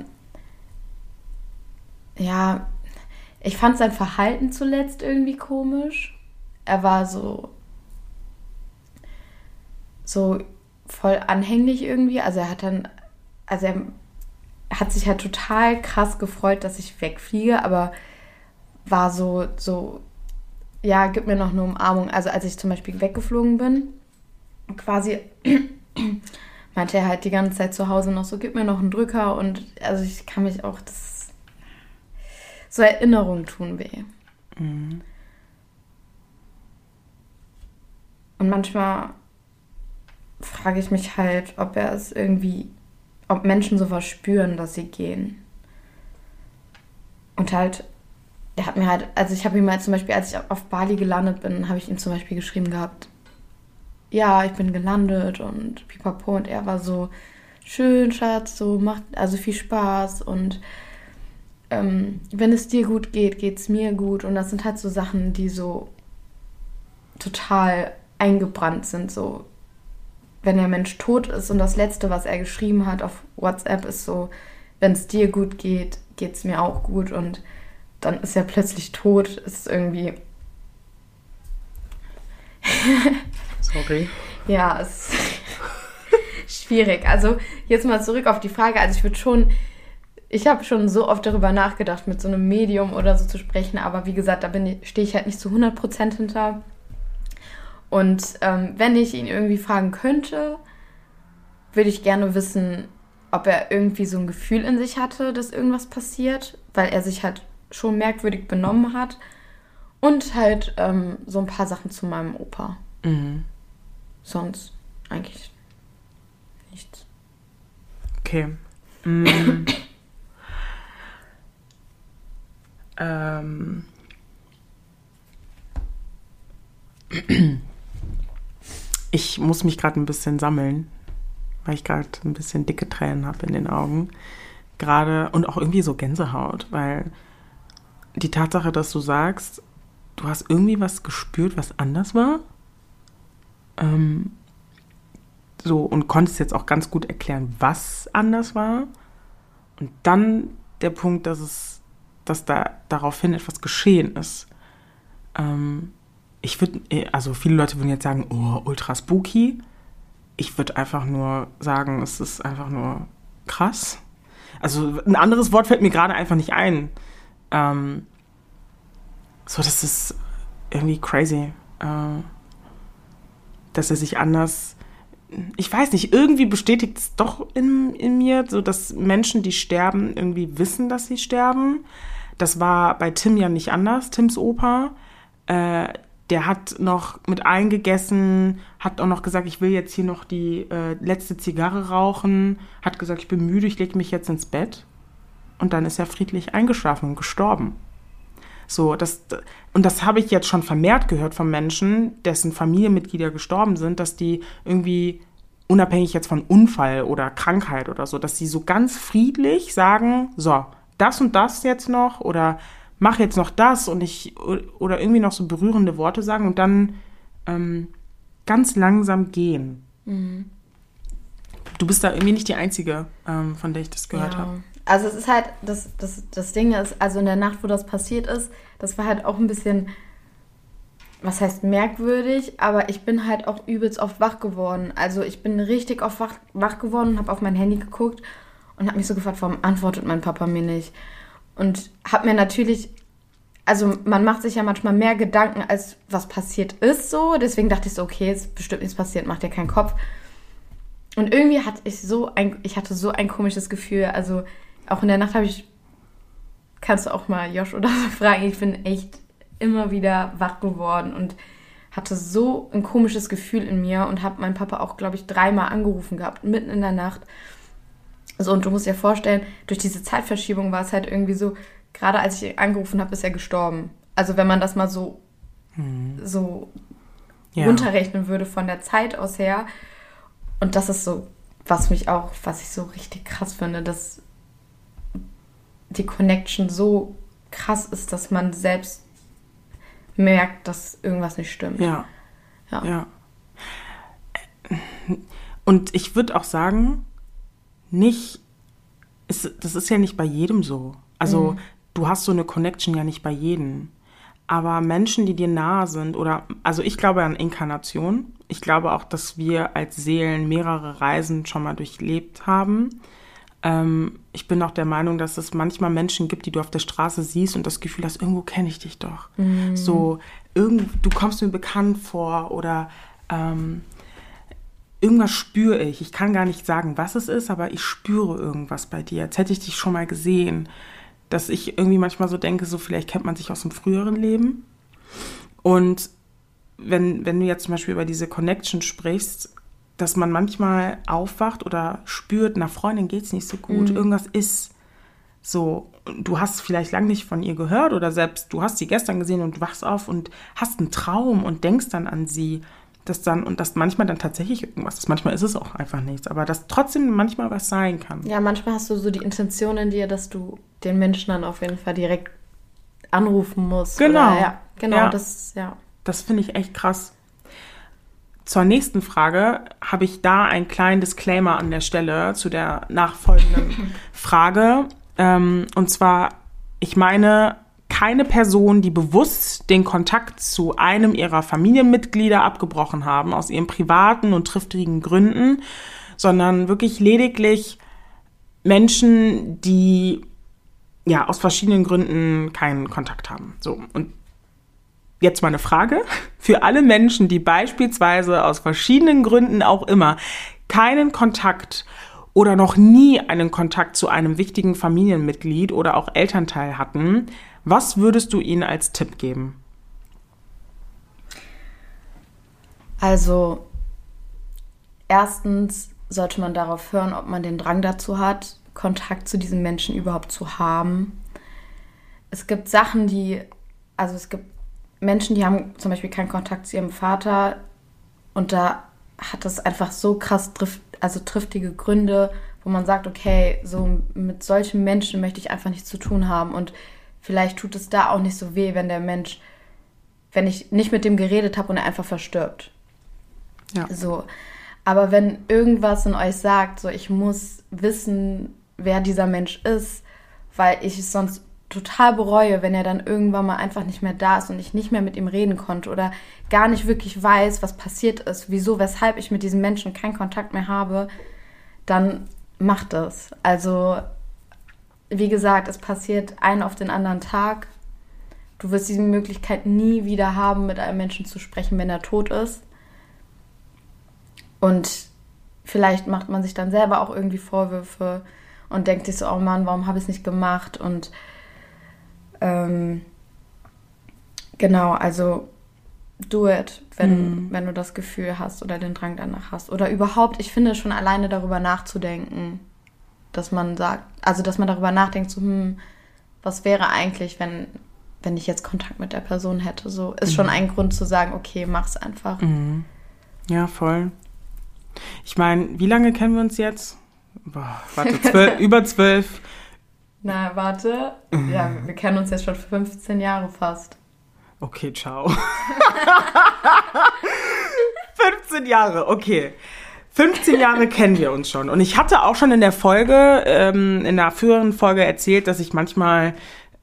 ja, ich fand sein Verhalten zuletzt irgendwie komisch. Er war so so voll anhänglich irgendwie. Also er hat dann, also er hat sich halt total krass gefreut, dass ich wegfliege, aber war so, so, ja, gib mir noch eine Umarmung. Also als ich zum Beispiel weggeflogen bin, quasi meinte er halt die ganze Zeit zu Hause noch so, gib mir noch einen Drücker und also ich kann mich auch, das so Erinnerungen tun weh. Mhm. Und manchmal frage ich mich halt, ob er es irgendwie, ob Menschen sowas spüren, dass sie gehen. Und halt, er hat mir halt, also ich habe ihm halt zum Beispiel, als ich auf Bali gelandet bin, habe ich ihm zum Beispiel geschrieben gehabt, ja, ich bin gelandet und pipapo und er war so, schön, Schatz, so macht also viel Spaß und ähm, wenn es dir gut geht, geht es mir gut und das sind halt so Sachen, die so total eingebrannt sind, so wenn der Mensch tot ist und das Letzte, was er geschrieben hat auf WhatsApp, ist so, wenn es dir gut geht, geht es mir auch gut und dann ist er plötzlich tot, ist irgendwie. Sorry. ja, es ist schwierig. Also jetzt mal zurück auf die Frage. Also ich würde schon, ich habe schon so oft darüber nachgedacht, mit so einem Medium oder so zu sprechen, aber wie gesagt, da stehe ich halt nicht zu 100% hinter. Und ähm, wenn ich ihn irgendwie fragen könnte, würde ich gerne wissen, ob er irgendwie so ein Gefühl in sich hatte, dass irgendwas passiert, weil er sich halt schon merkwürdig benommen hat. Und halt ähm, so ein paar Sachen zu meinem Opa. Mhm. Sonst eigentlich nichts. Okay. Mm. ähm. Ich muss mich gerade ein bisschen sammeln, weil ich gerade ein bisschen dicke Tränen habe in den Augen. Gerade und auch irgendwie so Gänsehaut, weil die Tatsache, dass du sagst, du hast irgendwie was gespürt, was anders war. Ähm, so, und konntest jetzt auch ganz gut erklären, was anders war. Und dann der Punkt, dass es, dass da daraufhin etwas geschehen ist. Ähm, ich würde, also viele Leute würden jetzt sagen, oh, ultra spooky. Ich würde einfach nur sagen, es ist einfach nur krass. Also ein anderes Wort fällt mir gerade einfach nicht ein. Ähm, so, das ist irgendwie crazy, äh, dass er sich anders, ich weiß nicht, irgendwie bestätigt es doch in, in mir, so dass Menschen, die sterben, irgendwie wissen, dass sie sterben. Das war bei Tim ja nicht anders, Tims Opa. Äh, der hat noch mit eingegessen, hat auch noch gesagt, ich will jetzt hier noch die äh, letzte Zigarre rauchen, hat gesagt, ich bin müde, ich lege mich jetzt ins Bett. Und dann ist er friedlich eingeschlafen und gestorben. So, das, und das habe ich jetzt schon vermehrt gehört von Menschen, dessen Familienmitglieder gestorben sind, dass die irgendwie unabhängig jetzt von Unfall oder Krankheit oder so, dass sie so ganz friedlich sagen, so, das und das jetzt noch oder mach jetzt noch das und ich oder irgendwie noch so berührende Worte sagen und dann ähm, ganz langsam gehen. Mhm. Du bist da irgendwie nicht die Einzige, ähm, von der ich das gehört ja. habe. Also es ist halt, das, das, das Ding ist, also in der Nacht, wo das passiert ist, das war halt auch ein bisschen, was heißt merkwürdig, aber ich bin halt auch übelst oft wach geworden. Also ich bin richtig oft wach, wach geworden und habe auf mein Handy geguckt und habe mich so gefragt, warum antwortet mein Papa mir nicht? Und habe mir natürlich, also man macht sich ja manchmal mehr Gedanken, als was passiert ist so. Deswegen dachte ich so, okay, ist bestimmt nichts passiert, macht dir keinen Kopf. Und irgendwie hatte ich so ein, ich hatte so ein komisches Gefühl. Also auch in der Nacht habe ich, kannst du auch mal Josh oder so fragen, ich bin echt immer wieder wach geworden und hatte so ein komisches Gefühl in mir und habe meinen Papa auch, glaube ich, dreimal angerufen gehabt, mitten in der Nacht. So, und du musst dir vorstellen, durch diese Zeitverschiebung war es halt irgendwie so, gerade als ich angerufen habe, ist er gestorben. Also wenn man das mal so, hm. so ja. runterrechnen würde von der Zeit aus her. Und das ist so, was mich auch, was ich so richtig krass finde, dass die Connection so krass ist, dass man selbst merkt, dass irgendwas nicht stimmt. Ja. Ja. ja. Und ich würde auch sagen, nicht, ist, das ist ja nicht bei jedem so. Also mhm. du hast so eine Connection ja nicht bei jedem. Aber Menschen, die dir nahe sind, oder also ich glaube an Inkarnation. Ich glaube auch, dass wir als Seelen mehrere Reisen schon mal durchlebt haben. Ähm, ich bin auch der Meinung, dass es manchmal Menschen gibt, die du auf der Straße siehst und das Gefühl hast, irgendwo kenne ich dich doch. Mhm. So, irgend, du kommst mir bekannt vor oder ähm, irgendwas spüre ich. Ich kann gar nicht sagen, was es ist, aber ich spüre irgendwas bei dir. Als hätte ich dich schon mal gesehen. Dass ich irgendwie manchmal so denke, so vielleicht kennt man sich aus dem früheren Leben. Und wenn, wenn du jetzt zum Beispiel über diese Connection sprichst, dass man manchmal aufwacht oder spürt, einer Freundin geht es nicht so gut, mhm. irgendwas ist so, du hast vielleicht lange nicht von ihr gehört oder selbst du hast sie gestern gesehen und wachst auf und hast einen Traum und denkst dann an sie, dass dann und dass manchmal dann tatsächlich irgendwas ist. Manchmal ist es auch einfach nichts, aber dass trotzdem manchmal was sein kann. Ja, manchmal hast du so die Intention in dir, dass du den Menschen dann auf jeden Fall direkt anrufen musst. Genau. Oder, ja, genau, ja. das, ja. Das finde ich echt krass. Zur nächsten Frage habe ich da einen kleinen Disclaimer an der Stelle zu der nachfolgenden Frage. Ähm, und zwar, ich meine, keine Person, die bewusst den Kontakt zu einem ihrer Familienmitglieder abgebrochen haben, aus ihren privaten und triftigen Gründen, sondern wirklich lediglich Menschen, die ja aus verschiedenen Gründen keinen Kontakt haben. So und Jetzt mal eine Frage für alle Menschen, die beispielsweise aus verschiedenen Gründen auch immer keinen Kontakt oder noch nie einen Kontakt zu einem wichtigen Familienmitglied oder auch Elternteil hatten. Was würdest du ihnen als Tipp geben? Also, erstens sollte man darauf hören, ob man den Drang dazu hat, Kontakt zu diesen Menschen überhaupt zu haben. Es gibt Sachen, die, also es gibt Menschen, die haben zum Beispiel keinen Kontakt zu ihrem Vater und da hat es einfach so krass triff, also triftige Gründe, wo man sagt, okay, so mit solchen Menschen möchte ich einfach nichts zu tun haben und vielleicht tut es da auch nicht so weh, wenn der Mensch wenn ich nicht mit dem geredet habe und er einfach verstirbt. Ja. So. Aber wenn irgendwas in euch sagt, so ich muss wissen, wer dieser Mensch ist, weil ich es sonst total bereue, wenn er dann irgendwann mal einfach nicht mehr da ist und ich nicht mehr mit ihm reden konnte oder gar nicht wirklich weiß, was passiert ist, wieso, weshalb ich mit diesem Menschen keinen Kontakt mehr habe, dann macht es. Also, wie gesagt, es passiert ein auf den anderen Tag. Du wirst diese Möglichkeit nie wieder haben, mit einem Menschen zu sprechen, wenn er tot ist. Und vielleicht macht man sich dann selber auch irgendwie Vorwürfe und denkt sich so, oh Mann, warum habe ich es nicht gemacht? Und ähm, genau, also do it, wenn, mhm. wenn du das Gefühl hast oder den Drang danach hast. Oder überhaupt, ich finde schon alleine darüber nachzudenken, dass man sagt, also dass man darüber nachdenkt, so, hm, was wäre eigentlich, wenn, wenn ich jetzt Kontakt mit der Person hätte. So ist mhm. schon ein Grund zu sagen, okay, mach's einfach. Mhm. Ja, voll. Ich meine, wie lange kennen wir uns jetzt? Boah, warte, zwölf, über zwölf. Na, warte. Ja, wir kennen uns jetzt schon 15 Jahre fast. Okay, ciao. 15 Jahre, okay. 15 Jahre kennen wir uns schon. Und ich hatte auch schon in der Folge, ähm, in der früheren Folge erzählt, dass ich manchmal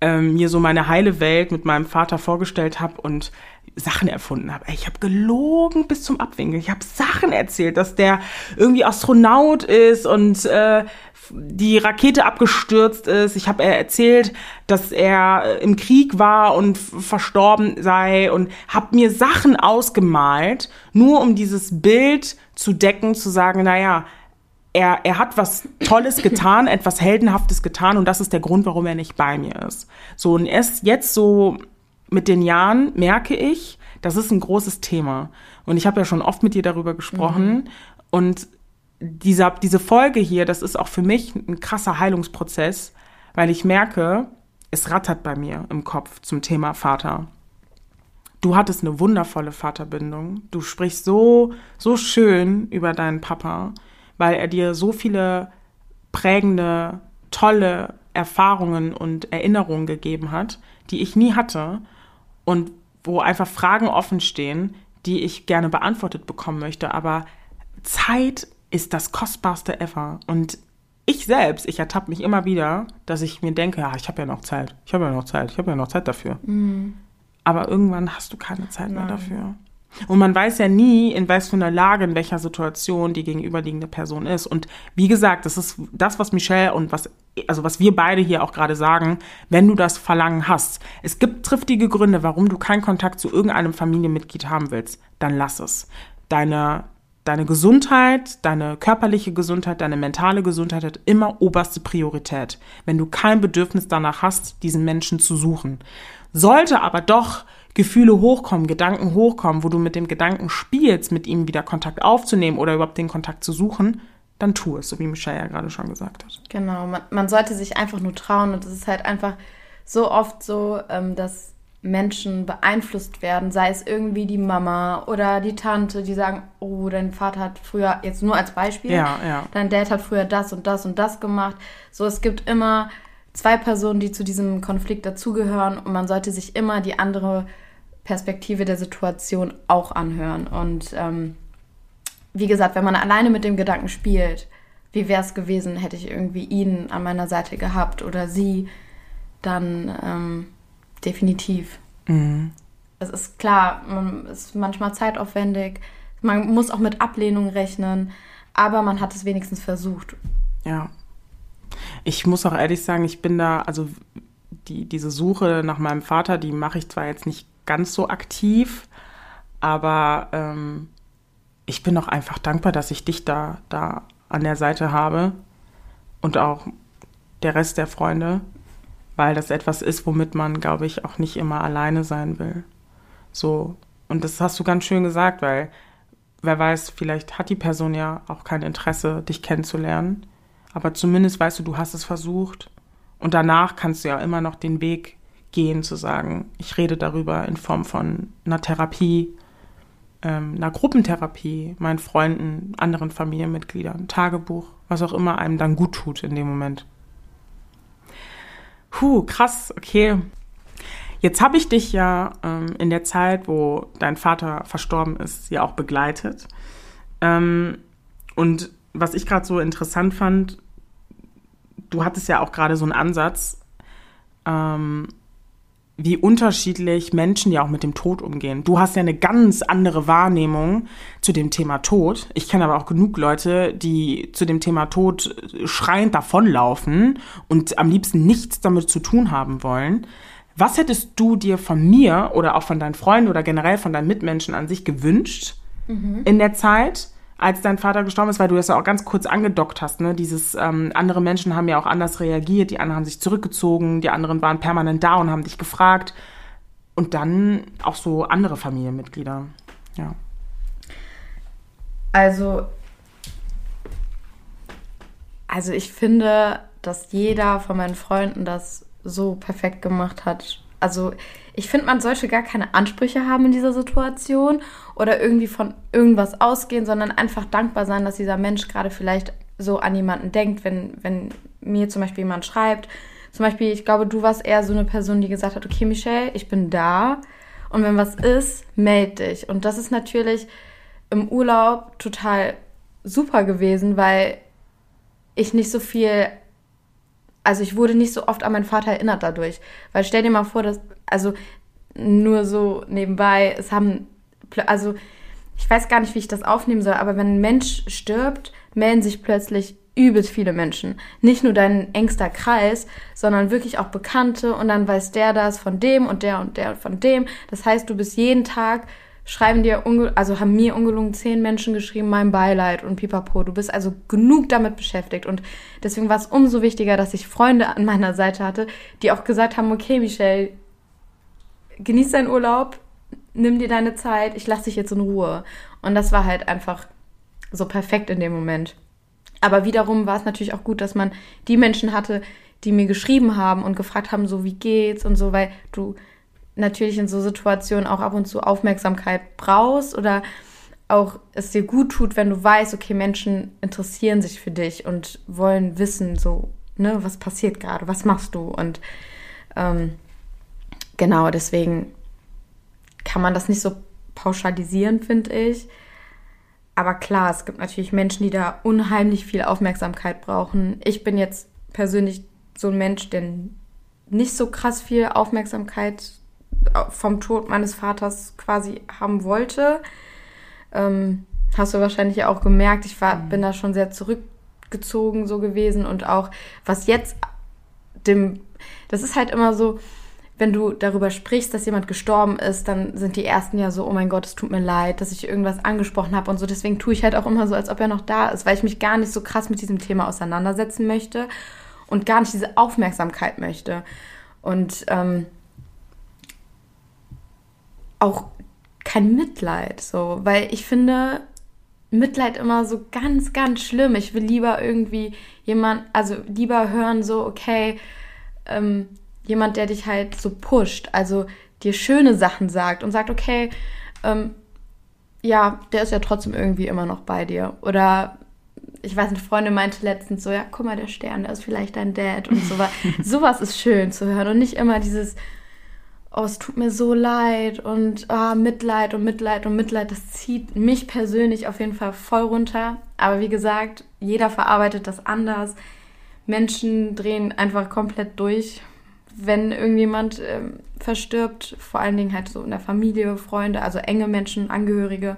ähm, mir so meine heile Welt mit meinem Vater vorgestellt habe und Sachen erfunden habe. Ich habe gelogen bis zum Abwinkel. Ich habe Sachen erzählt, dass der irgendwie Astronaut ist und äh, die Rakete abgestürzt ist. Ich habe erzählt, dass er im Krieg war und verstorben sei und habe mir Sachen ausgemalt, nur um dieses Bild zu decken, zu sagen, naja, er, er hat was Tolles getan, etwas Heldenhaftes getan und das ist der Grund, warum er nicht bei mir ist. So, und erst jetzt so mit den Jahren merke ich, das ist ein großes Thema. Und ich habe ja schon oft mit dir darüber gesprochen. Mhm. Und dieser, diese Folge hier, das ist auch für mich ein krasser Heilungsprozess, weil ich merke, es rattert bei mir im Kopf zum Thema Vater. Du hattest eine wundervolle Vaterbindung. Du sprichst so, so schön über deinen Papa, weil er dir so viele prägende, tolle Erfahrungen und Erinnerungen gegeben hat, die ich nie hatte und wo einfach Fragen offen stehen, die ich gerne beantwortet bekommen möchte. Aber Zeit ist das kostbarste ever. Und ich selbst, ich ertappe mich immer wieder, dass ich mir denke, ja, ich habe ja noch Zeit, ich habe ja noch Zeit, ich habe ja noch Zeit dafür. Mhm. Aber irgendwann hast du keine Zeit Nein. mehr dafür. Und man weiß ja nie, in was für einer Lage, in welcher Situation die gegenüberliegende Person ist. Und wie gesagt, das ist das, was Michelle und was, also was wir beide hier auch gerade sagen, wenn du das Verlangen hast. Es gibt triftige Gründe, warum du keinen Kontakt zu irgendeinem Familienmitglied haben willst. Dann lass es. Deine, deine Gesundheit, deine körperliche Gesundheit, deine mentale Gesundheit hat immer oberste Priorität. Wenn du kein Bedürfnis danach hast, diesen Menschen zu suchen. Sollte aber doch Gefühle hochkommen, Gedanken hochkommen, wo du mit dem Gedanken spielst, mit ihm wieder Kontakt aufzunehmen oder überhaupt den Kontakt zu suchen, dann tu es, so wie Michelle ja gerade schon gesagt hat. Genau, man, man sollte sich einfach nur trauen und es ist halt einfach so oft so, ähm, dass Menschen beeinflusst werden, sei es irgendwie die Mama oder die Tante, die sagen, oh, dein Vater hat früher, jetzt nur als Beispiel, ja, ja. dein Dad hat früher das und das und das gemacht. So, es gibt immer zwei Personen, die zu diesem Konflikt dazugehören und man sollte sich immer die andere Perspektive der Situation auch anhören. Und ähm, wie gesagt, wenn man alleine mit dem Gedanken spielt, wie wäre es gewesen, hätte ich irgendwie ihn an meiner Seite gehabt oder sie, dann ähm, definitiv. Mhm. Es ist klar, es ist manchmal zeitaufwendig, man muss auch mit Ablehnung rechnen, aber man hat es wenigstens versucht. Ja. Ich muss auch ehrlich sagen, ich bin da, also die, diese Suche nach meinem Vater, die mache ich zwar jetzt nicht ganz so aktiv, aber ähm, ich bin auch einfach dankbar, dass ich dich da, da an der Seite habe und auch der Rest der Freunde, weil das etwas ist, womit man, glaube ich, auch nicht immer alleine sein will. So, und das hast du ganz schön gesagt, weil wer weiß, vielleicht hat die Person ja auch kein Interesse, dich kennenzulernen, aber zumindest weißt du, du hast es versucht und danach kannst du ja immer noch den Weg gehen, zu sagen, ich rede darüber in Form von einer Therapie, ähm, einer Gruppentherapie, meinen Freunden, anderen Familienmitgliedern, Tagebuch, was auch immer einem dann gut tut in dem Moment. Puh, krass, okay. Jetzt habe ich dich ja ähm, in der Zeit, wo dein Vater verstorben ist, ja auch begleitet. Ähm, und was ich gerade so interessant fand, du hattest ja auch gerade so einen Ansatz, ähm, wie unterschiedlich Menschen ja auch mit dem Tod umgehen. Du hast ja eine ganz andere Wahrnehmung zu dem Thema Tod. Ich kenne aber auch genug Leute, die zu dem Thema Tod schreiend davonlaufen und am liebsten nichts damit zu tun haben wollen. Was hättest du dir von mir oder auch von deinen Freunden oder generell von deinen Mitmenschen an sich gewünscht mhm. in der Zeit, als dein Vater gestorben ist, weil du das ja auch ganz kurz angedockt hast, ne? Dieses ähm, andere Menschen haben ja auch anders reagiert, die anderen haben sich zurückgezogen, die anderen waren permanent da und haben dich gefragt. Und dann auch so andere Familienmitglieder. Ja. Also, also ich finde, dass jeder von meinen Freunden das so perfekt gemacht hat, also ich finde, man sollte gar keine Ansprüche haben in dieser Situation oder irgendwie von irgendwas ausgehen, sondern einfach dankbar sein, dass dieser Mensch gerade vielleicht so an jemanden denkt, wenn, wenn mir zum Beispiel jemand schreibt. Zum Beispiel, ich glaube, du warst eher so eine Person, die gesagt hat, okay, Michelle, ich bin da und wenn was ist, melde dich. Und das ist natürlich im Urlaub total super gewesen, weil ich nicht so viel also ich wurde nicht so oft an meinen Vater erinnert dadurch. Weil stell dir mal vor, dass, also nur so nebenbei, es haben, also ich weiß gar nicht, wie ich das aufnehmen soll, aber wenn ein Mensch stirbt, melden sich plötzlich übelst viele Menschen. Nicht nur dein engster Kreis, sondern wirklich auch Bekannte und dann weiß der das von dem und der und der von dem. Das heißt, du bist jeden Tag schreiben dir, also haben mir ungelungen zehn Menschen geschrieben, mein Beileid und pipapo. Du bist also genug damit beschäftigt. Und deswegen war es umso wichtiger, dass ich Freunde an meiner Seite hatte, die auch gesagt haben, okay, Michelle, genieß deinen Urlaub, nimm dir deine Zeit, ich lasse dich jetzt in Ruhe. Und das war halt einfach so perfekt in dem Moment. Aber wiederum war es natürlich auch gut, dass man die Menschen hatte, die mir geschrieben haben und gefragt haben, so wie geht's und so, weil du natürlich in so Situationen auch ab und zu Aufmerksamkeit brauchst oder auch es dir gut tut, wenn du weißt, okay, Menschen interessieren sich für dich und wollen wissen, so, ne, was passiert gerade, was machst du? Und ähm, genau, deswegen kann man das nicht so pauschalisieren, finde ich. Aber klar, es gibt natürlich Menschen, die da unheimlich viel Aufmerksamkeit brauchen. Ich bin jetzt persönlich so ein Mensch, der nicht so krass viel Aufmerksamkeit vom Tod meines Vaters quasi haben wollte. Ähm, hast du wahrscheinlich auch gemerkt, ich war, mhm. bin da schon sehr zurückgezogen so gewesen und auch was jetzt dem, das ist halt immer so, wenn du darüber sprichst, dass jemand gestorben ist, dann sind die ersten ja so, oh mein Gott, es tut mir leid, dass ich irgendwas angesprochen habe und so. Deswegen tue ich halt auch immer so, als ob er noch da ist, weil ich mich gar nicht so krass mit diesem Thema auseinandersetzen möchte und gar nicht diese Aufmerksamkeit möchte. Und ähm, auch kein Mitleid, so, weil ich finde Mitleid immer so ganz, ganz schlimm. Ich will lieber irgendwie jemand, also lieber hören so, okay, ähm, jemand, der dich halt so pusht, also dir schöne Sachen sagt und sagt, okay, ähm, ja, der ist ja trotzdem irgendwie immer noch bei dir. Oder ich weiß nicht, Freundin meinte letztens so, ja, guck mal, der Stern, der ist vielleicht dein Dad und so. Sowas ist schön zu hören und nicht immer dieses, oh, es tut mir so leid und oh, Mitleid und Mitleid und Mitleid, das zieht mich persönlich auf jeden Fall voll runter. Aber wie gesagt, jeder verarbeitet das anders. Menschen drehen einfach komplett durch, wenn irgendjemand ähm, verstirbt. Vor allen Dingen halt so in der Familie, Freunde, also enge Menschen, Angehörige.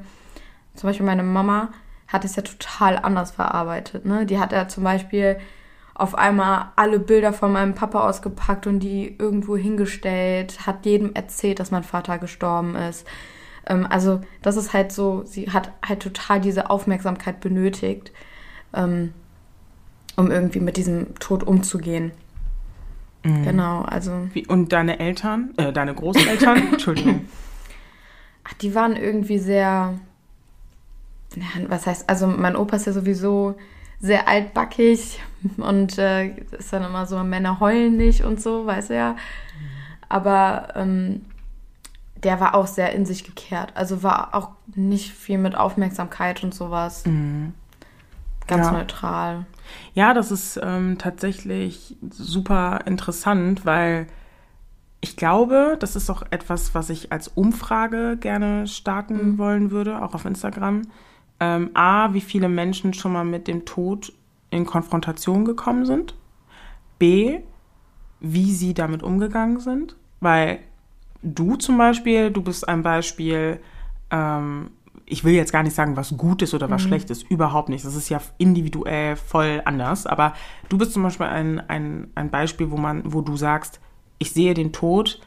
Zum Beispiel meine Mama hat es ja total anders verarbeitet. Ne? Die hat ja zum Beispiel auf einmal alle Bilder von meinem Papa ausgepackt und die irgendwo hingestellt, hat jedem erzählt, dass mein Vater gestorben ist. Ähm, also das ist halt so, sie hat halt total diese Aufmerksamkeit benötigt, ähm, um irgendwie mit diesem Tod umzugehen. Mhm. Genau, also. Wie, und deine Eltern, äh, deine Großeltern, Entschuldigung. Ach, die waren irgendwie sehr, ja, was heißt, also mein Opa ist ja sowieso sehr altbackig und äh, ist dann immer so, Männer heulen nicht und so, weiß er. ja. Aber ähm, der war auch sehr in sich gekehrt. Also war auch nicht viel mit Aufmerksamkeit und sowas. Mhm. Ganz ja. neutral. Ja, das ist ähm, tatsächlich super interessant, weil ich glaube, das ist auch etwas, was ich als Umfrage gerne starten mhm. wollen würde, auch auf Instagram. Ähm, A, wie viele Menschen schon mal mit dem Tod in Konfrontation gekommen sind. B, wie sie damit umgegangen sind. Weil du zum Beispiel, du bist ein Beispiel, ähm, ich will jetzt gar nicht sagen, was gut ist oder was mhm. schlecht ist, überhaupt nicht. Das ist ja individuell voll anders. Aber du bist zum Beispiel ein, ein, ein Beispiel, wo man, wo du sagst, ich sehe den Tod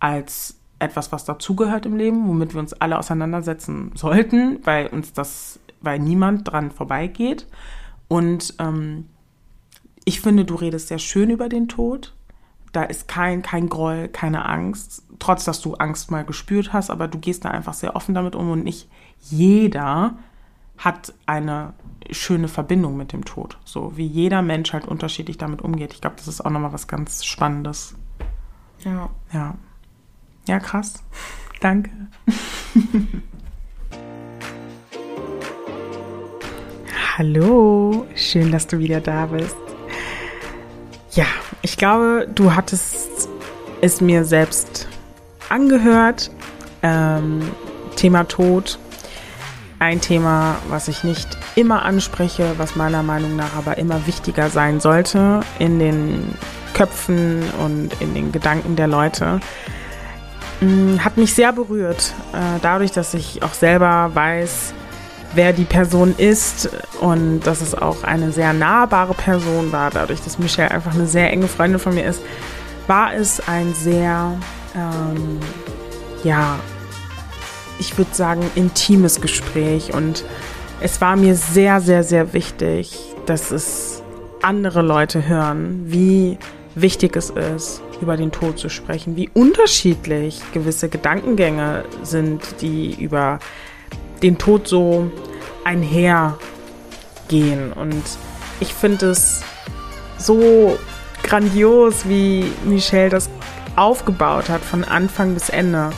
als etwas, was dazugehört im Leben, womit wir uns alle auseinandersetzen sollten, weil uns das, weil niemand dran vorbeigeht. Und ähm, ich finde, du redest sehr schön über den Tod. Da ist kein, kein Groll, keine Angst, trotz dass du Angst mal gespürt hast, aber du gehst da einfach sehr offen damit um und nicht jeder hat eine schöne Verbindung mit dem Tod. So wie jeder Mensch halt unterschiedlich damit umgeht. Ich glaube, das ist auch nochmal was ganz Spannendes. Ja. Ja. Ja, krass. Danke. Hallo, schön, dass du wieder da bist. Ja, ich glaube, du hattest es mir selbst angehört. Ähm, Thema Tod. Ein Thema, was ich nicht immer anspreche, was meiner Meinung nach aber immer wichtiger sein sollte in den Köpfen und in den Gedanken der Leute. Mm, hat mich sehr berührt, äh, dadurch, dass ich auch selber weiß, wer die Person ist und dass es auch eine sehr nahbare Person war, dadurch, dass Michelle einfach eine sehr enge Freundin von mir ist, war es ein sehr, ähm, ja, ich würde sagen, intimes Gespräch. Und es war mir sehr, sehr, sehr wichtig, dass es andere Leute hören, wie wichtig es ist, über den Tod zu sprechen, wie unterschiedlich gewisse Gedankengänge sind, die über den Tod so einhergehen. Und ich finde es so grandios, wie Michelle das aufgebaut hat von Anfang bis Ende.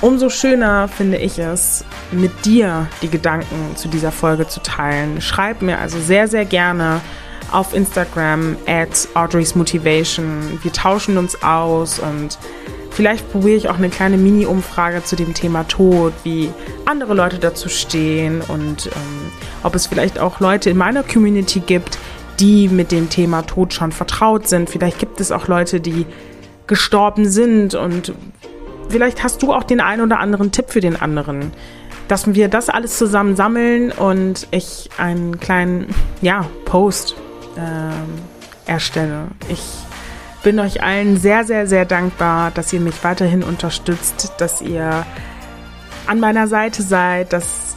Umso schöner finde ich es, mit dir die Gedanken zu dieser Folge zu teilen. Schreib mir also sehr, sehr gerne auf Instagram at Audrey's Motivation. Wir tauschen uns aus und vielleicht probiere ich auch eine kleine Mini-Umfrage zu dem Thema Tod, wie andere Leute dazu stehen und ähm, ob es vielleicht auch Leute in meiner Community gibt, die mit dem Thema Tod schon vertraut sind. Vielleicht gibt es auch Leute, die gestorben sind und vielleicht hast du auch den einen oder anderen Tipp für den anderen dass wir das alles zusammen sammeln und ich einen kleinen ja, Post ähm, erstelle. Ich bin euch allen sehr, sehr, sehr dankbar, dass ihr mich weiterhin unterstützt, dass ihr an meiner Seite seid, dass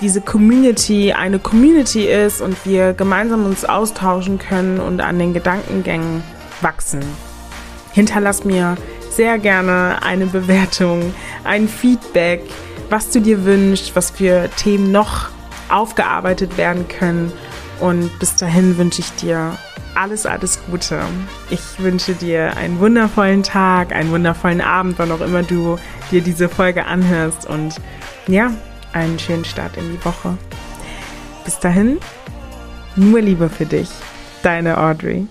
diese Community eine Community ist und wir gemeinsam uns austauschen können und an den Gedankengängen wachsen. Hinterlass mir sehr gerne eine Bewertung, ein Feedback, was du dir wünschst, was für Themen noch aufgearbeitet werden können und bis dahin wünsche ich dir alles, alles Gute. Ich wünsche dir einen wundervollen Tag, einen wundervollen Abend, wann auch immer du dir diese Folge anhörst. Und ja, einen schönen Start in die Woche. Bis dahin, nur Liebe für dich. Deine Audrey.